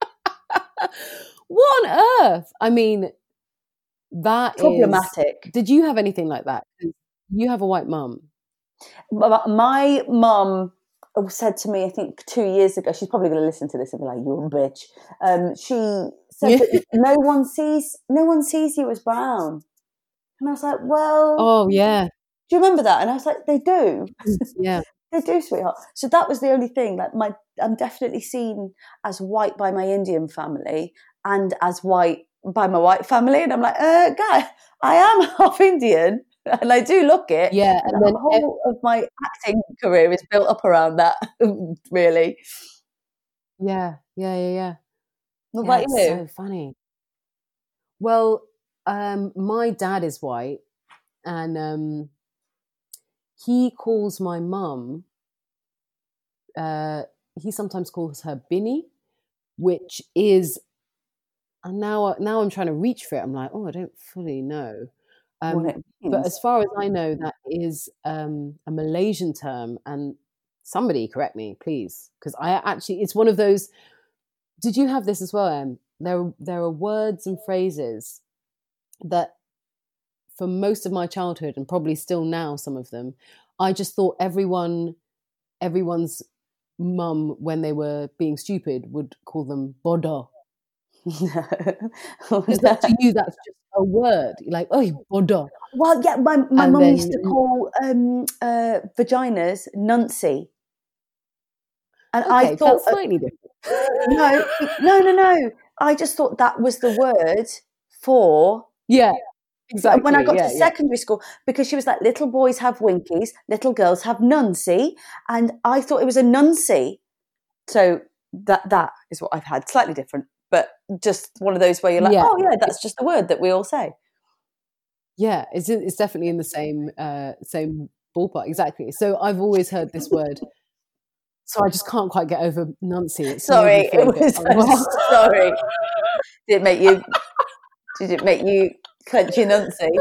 what on earth? I mean that Problematic. Did you have anything like that? You have a white mum. My mum said to me, I think two years ago, she's probably going to listen to this and be like, "You're a bitch." Um, she said that no one sees, no one sees you as brown, and I was like, "Well, Oh yeah, do you remember that?" And I was like, "They do, yeah. they do, sweetheart." So that was the only thing. Like, my, I'm definitely seen as white by my Indian family and as white by my white family, and I'm like, "Uh, guy, I am half Indian." And I do look it, Yeah, and the whole of my acting career is built up around that. really, yeah, yeah, yeah, yeah. what yeah, about you? so funny. Well, um, my dad is white, and um, he calls my mum. Uh, he sometimes calls her Binny, which is, and now now I'm trying to reach for it. I'm like, oh, I don't fully know. Um, but as far as I know, that is um, a Malaysian term, and somebody correct me, please, because I actually it's one of those. Did you have this as well, Em? There, there are words and phrases that, for most of my childhood, and probably still now, some of them, I just thought everyone, everyone's mum, when they were being stupid, would call them bodo. Because that, to you, that's just a word. You're like, oh, bodo. well, yeah, my my mum used to call um, uh, vaginas nuncy, and I thought slightly different. no, no, no, no. I just thought that was the word for Yeah, exactly. when I got yeah, to yeah. secondary school because she was like, little boys have winkies, little girls have nuncy, and I thought it was a nuncy. So that that is what I've had, slightly different, but just one of those where you're like, Yeah. oh yeah, that's just the word that we all say. Yeah, it's it's definitely in the same uh, same ballpark. Exactly. So I've always heard this word. So I just can't quite get over Nancy. It's Sorry, it was sorry. Did it make you? Did it make you clench your nuncy?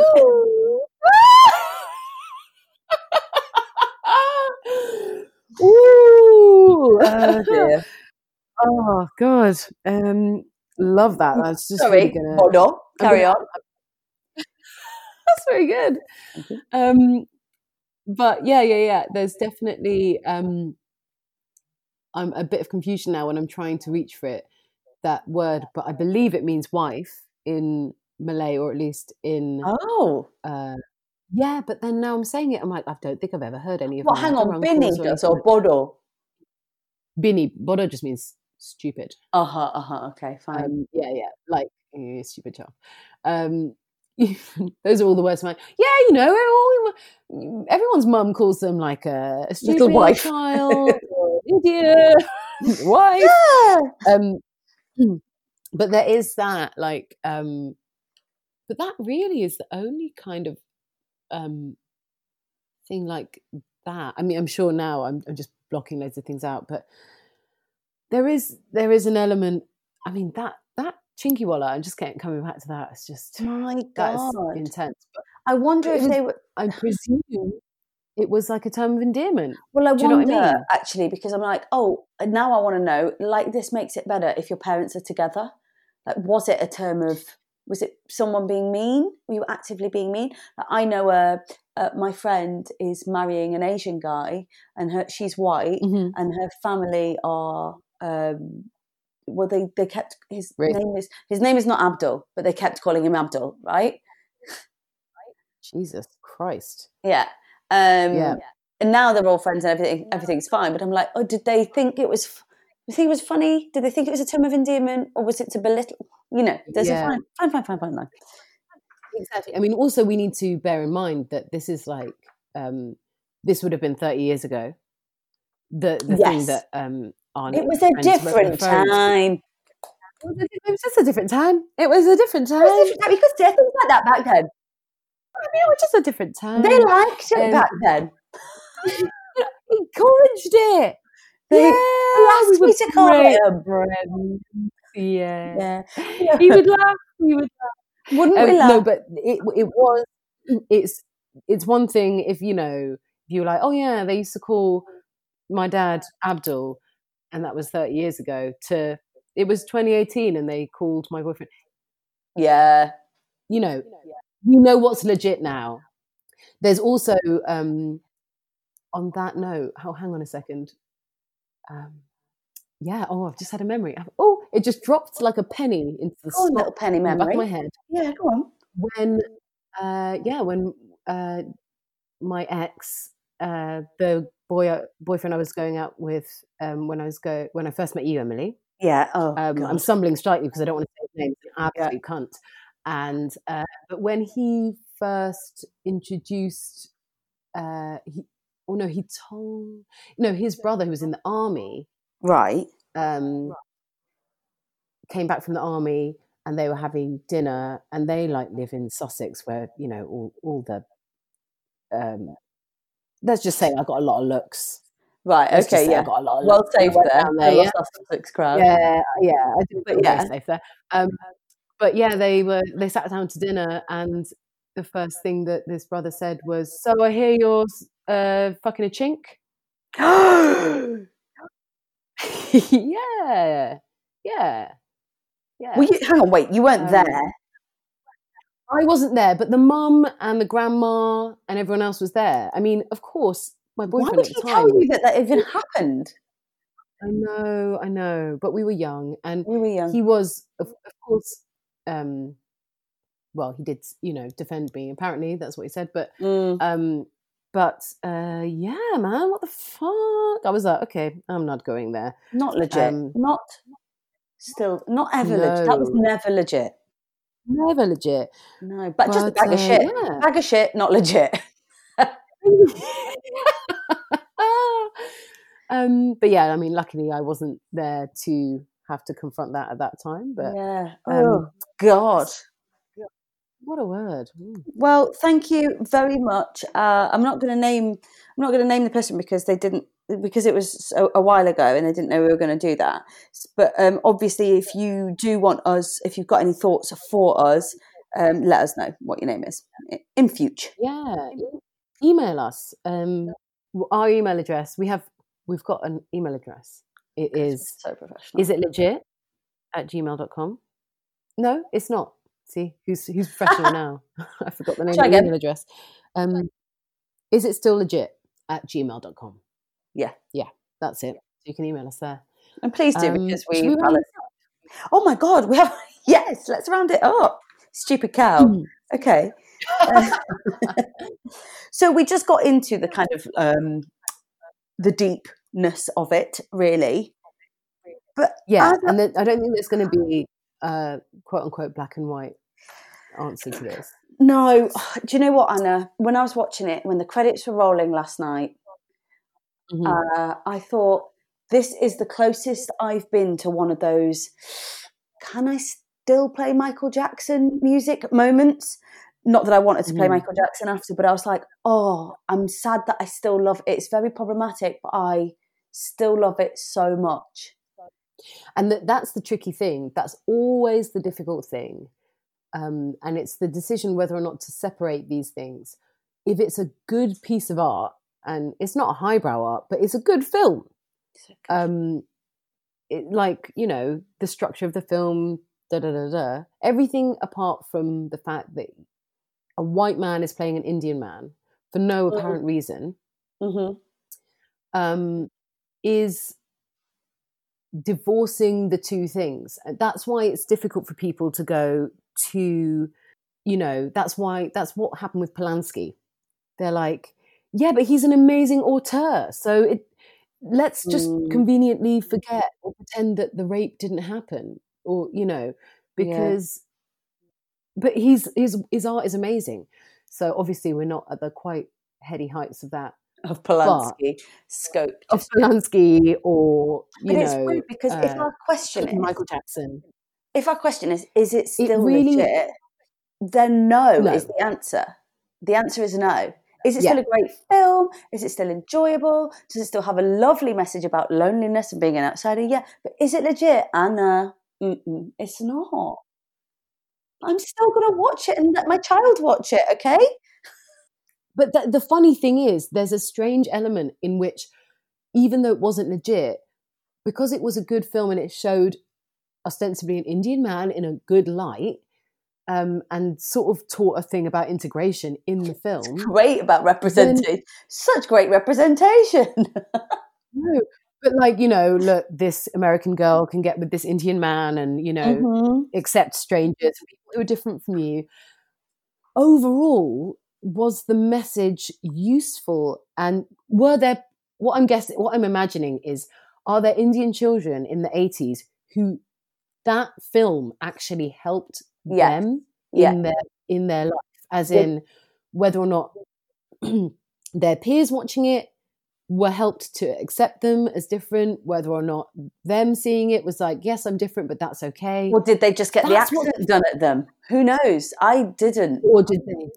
Ooh. Oh dear. Oh god. Um love that. That's just Sorry, really gonna Bodo. I'm Carry gonna- on. That's very good. Um but yeah, yeah, yeah. There's definitely um I'm a bit of confusion now when I'm trying to reach for it, that word, but I believe it means wife in Malay, or at least in Oh, uh, yeah. But then now I'm saying it, I'm like, I don't think I've ever heard any of. well, hang on, or does or Bodo? Binny. Bodo just means stupid. Uh huh, uh huh. Okay, fine. Um, yeah, yeah, like eh, stupid child. Um, those are all the words. Like, yeah, you know, all- everyone's mum calls them like a, a stupid Little wife. child, an wife. yeah. Um, but there is that, like, um, but that really is the only kind of um, thing like that. I mean, I'm sure now I'm, I'm just blocking loads of things out, but there is there is an element. I mean that that chinky walla. I'm just getting coming back to that. It's just My God. intense. But I wonder if they were. I presume it was like a term of endearment. Well, I Do you know I mean? actually because I'm like, oh, now I want to know. Like, this makes it better if your parents are together. Like, was it a term of? Was it someone being mean? Were you actively being mean? Like, I know uh, uh, my friend is marrying an Asian guy, and her she's white, Mhm. and her family are. Um, well, they they kept his Really? name is his name is not Abdul, but they kept calling him Abdul, right? Jesus Christ. Yeah. Um, Yeah. And now they're all friends and everything. Everything's fine. But I'm like, oh, did they think it was? f- You think it was funny? Did they think it was a term of endearment, or was it to belittle? You know, there's Yeah. a fine, fine, fine, fine, fine line. Exactly. I mean, also we need to bear in mind that this is like um, this would have been 30 years ago. The the thing that um, our It was a different time. It was a- it was just a different time. It was a different time. It was a different time. You could say things like that back then. I mean, it was just a different time. They liked it um, back then. encouraged it. They yeah, asked me to call great him. friends. Yeah. Yeah. he would laugh. He would laugh. Wouldn't Um, we laugh? no, but it it was it's it's one thing if you know if you were like, oh yeah, they used to call my dad Abdul, and that was thirty years ago. To it was 2018, and they called my boyfriend. yeah. You know, you know what's legit now. There's also um, on that note. Oh, hang on a second. Um, yeah. Oh, I've just had a memory. I've- Oh, it just dropped like a penny into the slot little penny the back of my head. Yeah, go on. when uh yeah when uh my ex uh the boy boyfriend i was going out with um when i was go when i first met you emily Yeah. Oh, um i'm stumbling slightly because i don't want to say his name absolute cunt and uh but when he first introduced uh he oh no he told no his brother who was in the army right. um, came back from the army and they were having dinner and they like live in Sussex where you know all, all the um, let's just say I got a lot of looks. Right. Let's Okay. Yeah. got a lot of Well looks. Safe there. there, yeah. Lost crowd. yeah, yeah, I did But feel yeah. safe there. Um, but yeah, they were they sat down to dinner and the first thing that this brother said was, "So I hear you're uh, fucking a chink." yeah, yeah, yeah. well, you, hang on. Wait. You weren't Um, there. I wasn't there, but the mum and the grandma and everyone else was there. I mean, of course, my Why boyfriend would at he tell you that that even happened? I know, I know, but we were young, and We were young. he was, of, of course, um, well, he did, you know, defend me. Apparently, that's what he said. But, Mm. um, but uh, yeah, man, what the fuck? I was like, okay, I'm not going there. Not legit. um, not still. Not ever legit. That was never legit. Never legit. No, but, just a But, bag of uh, shit. yeah. Bag of shit. Not legit. um, but yeah, I mean, luckily I wasn't there to have to confront that at that time. But yeah. um, Oh God. what a word! Mm. Well, thank you very much. Uh, I'm not going to name. I'm not going to name the person because they didn't because it was a, a while ago and they didn't know we were going to do that. But um, obviously, if you do want us, if you've got any thoughts for us, um, let us know what your name is in future. Yeah, email us. Um, our email address. We have. We've got an email address. It is. so professional. Is it legit at gmail.com? No, it's not. See, who's who's professional now? I forgot the name Try of the again. email address. Um, is it still legit at gmail.com? Yeah. Yeah, that's it. You can email us there. And please do Um, because we. we oh my God, we have. Yes, let's round it up. Stupid cow. Mm. Okay. Uh, so we just got into the kind of um, the deepness of it, really. But Yeah, and then I don't think there's going to be a quote unquote black and white answer to this. no, do you know what, Anna? When I was watching it, when the credits were rolling last night, Mhm. uh, I thought this is the closest I've been to one of those. Can I still play Michael Jackson music moments? Not that I wanted to play Mhm. Michael Jackson after, but I was like, oh, I'm sad that I still love it. It's very problematic, but I still love it so much. and that that's the tricky thing that's always the difficult thing um, and it's the decision whether or not to separate these things if it's a good piece of art and it's not a highbrow art but it's a good film um, it, like you know the structure of the film da da da da everything apart from the fact that a white man is playing an indian man for no Mhm. apparent reason hmm um, is divorcing the two things. And That's why it's difficult for people to go to, you know, that's why that's what happened with Polanski. They're like, yeah, but he's an amazing auteur. So it let's just Mm. conveniently forget or pretend that the rape didn't happen. Or, you know, Yeah. because but he's his his art is amazing. So obviously we're not at the quite heady heights of that Of Polanski scope. of Polanski or you But it's know weird because if uh, our question is, Michael Jackson. if our question is, is it still really- legit? Then no, No. is the answer. The answer is no. Is it Yeah. still a great film? Is it still enjoyable? Does it still have a lovely message about loneliness and being an outsider? Yeah, but is it legit? Anna, mm-mm, it's not. I'm still going to watch it and let my child watch it. Okay? But the, the funny thing is, there's a strange element in which, even though it wasn't legit, because it was a good film and it showed ostensibly an Indian man in a good light, um, and sort of taught a thing about integration in the film. Great about representation. Such great representation. No, but like you know, look, this American girl can get with this Indian man, and you know, Mhm. accept strangers, people who are different from you. Overall, was the message useful? And were there, what I'm guessing, what I'm imagining is, are there Indian children in the 80s who that film actually helped Yes. them Yeah. in their in their life? As Yeah. in whether or not their peers watching it were helped to accept them as different, whether or not them seeing it was like, yes, I'm different, but that's okay. Or did they just get That's the accent done at them? Who knows? I didn't or did they?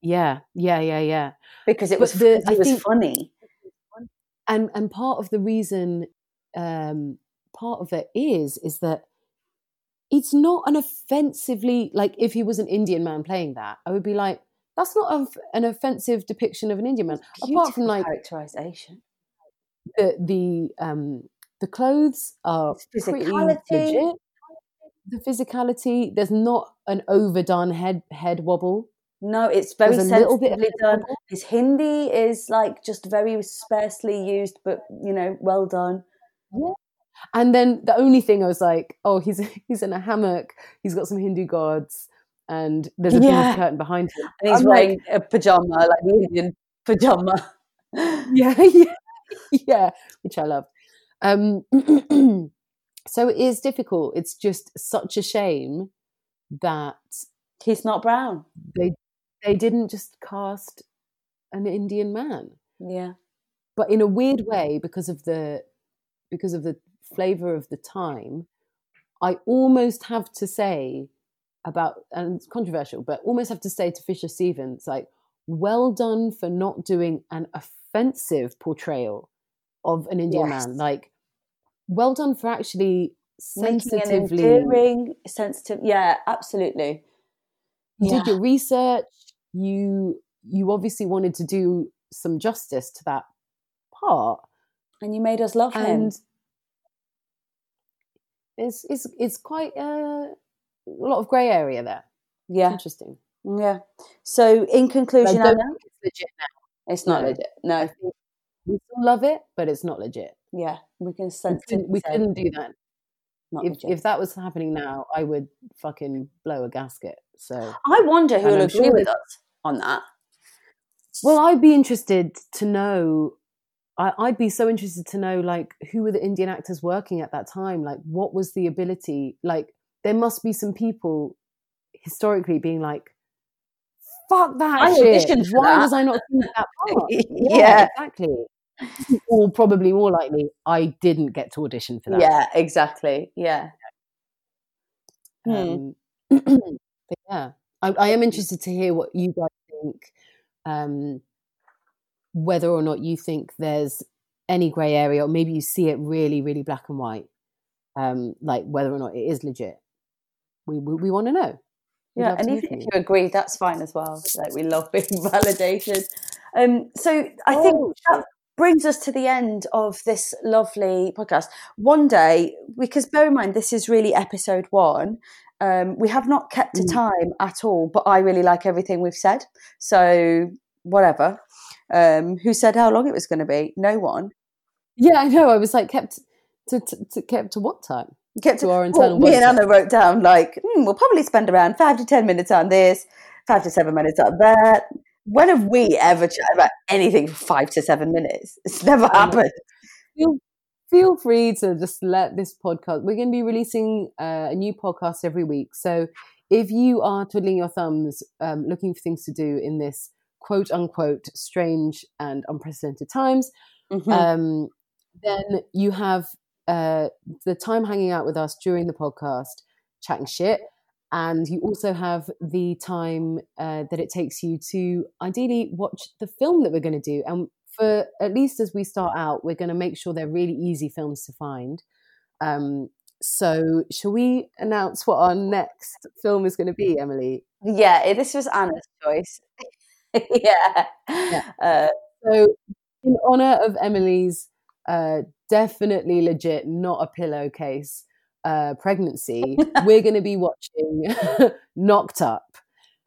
Yeah, yeah, yeah, yeah. because it But was the- because I it was think- funny. And and part of the reason, um, part of it is, is that it's not an offensively like if he was an Indian man playing that, I would be like, that's not an offensive depiction of an Indian man. Apart from like characterization, the the um the clothes are pretty physicality. legit. The physicality, there's not an overdone head head wobble. No, it's very There's bit of sensitively done. His Hindi is like just very sparsely used, but you know, well done. And then the only thing I was like, oh, he's he's in a hammock. He's got some Hindu gods, and there's a Yeah. curtain behind him. And he's I'm wearing like, a pajama, like the Indian pajama. yeah, yeah, yeah, which I love. Um, so it is difficult. It's just such a shame that He's not brown. they they didn't just cast an Indian man. Yeah. but in a weird way because of the because of the flavor of the time i almost have to say about and it's controversial but almost have to say to fisher stevens like well done for not doing an offensive portrayal of an indian Yes. man like well done for actually Making an sensitively endearing, sensitive. Yeah, absolutely. you Yeah. did your research you you obviously wanted to do some justice to that part And you made us love him. It's it's it's quite uh, a lot of grey area there. It's Yeah. interesting. Yeah. So, in But I conclusion, don't think it's legit now. it's not No. legit. No. we still love it, but it's not legit. Yeah. We can We sense couldn't, we couldn't do that. Not if legit. if that was happening now, I would fucking blow a gasket. So, I wonder who will agree sure with us on that. well, I'd be interested to know. I, I'd be so interested to know, like, who were the Indian actors working at that time? Like, what was the ability? Like, there must be some people historically being like, "Fuck that I shit! Why that." was I not seeing that part?" Yeah. exactly. Or probably more likely, I didn't get to audition for that. Yeah, exactly. Yeah. Hmm. Um, but yeah, I, I am interested to hear what you guys think. Um, whether or not you think there's any grey area, or maybe you see it really, really black and white. Um, like whether or not it is legit. We we, we want to know. We'd Yeah, and even if you. you agree, that's fine as well. Like we love being validated. Um, so I think Oh, that brings us to the end of this lovely podcast. One day, because bear in mind this is really episode one. Um, we have not kept to Mm. time at all, but I really like everything we've said. So whatever. Um, who said how long it was going to be? No one. Yeah, I know. I was like kept to, to, to kept to what time? Kept To our well, internal me and. Anna wrote down like hmm, we'll probably spend around five to ten minutes on this, five to seven minutes on that. When have we ever chatted about anything for five to seven minutes? It's never happened. feel feel free to just let this podcast we're going to be releasing uh, a new podcast every week so if you are twiddling your thumbs um, looking for things to do in this quote unquote strange and unprecedented times Mhm. um, then you have uh, the time hanging out with us during the podcast chatting shit and you also have the time uh, that it takes you to ideally watch the film that we're going to do and for at least as we start out we're going to make sure they're really easy films to find um, so shall we announce what our next film is going to be emily yeah, this was Anna's choice. yeah. Yeah. Uh, So, in honor of Emily's uh, definitely legit, not a pillowcase uh, pregnancy, we're going to be watching Knocked Up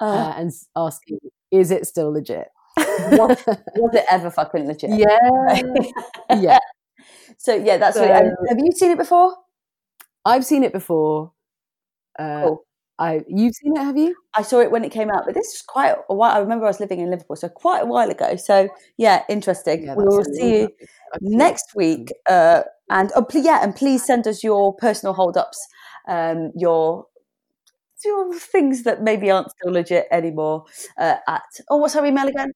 uh, uh, and asking, is it still legit? was, was it ever fucking legit? yeah, yeah. So yeah, that's really. Have, have you seen it before? I've seen it before. Uh, Cool. I you've seen it, have you? I saw it when it came out, but this is quite a while. I remember I was living in Liverpool, so quite a while ago. So yeah, interesting. Yeah, we will see you time ago. I've seen it. next week. Uh, and oh, yeah, and please send us your personal hold-ups, um, your your things that maybe aren't still legit anymore. Uh, at oh, what's our email again?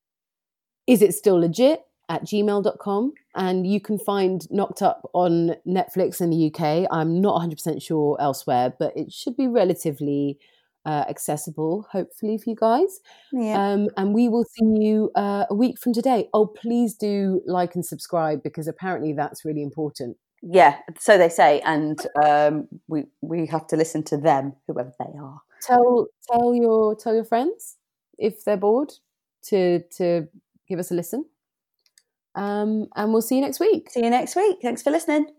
is it still legit at gmail.com and you can find knocked up on netflix in the uk i'm not 100% sure elsewhere but it should be relatively uh, accessible hopefully for you guys. Yeah, um, and we will see you uh, a week from today. Oh please do like and subscribe because apparently that's really important. Yeah. So they say, and um, we we have to listen to them, whoever they are. tell tell your tell your friends if they're bored to to give us a listen um, and we'll see you next week See you next week. Thanks for listening.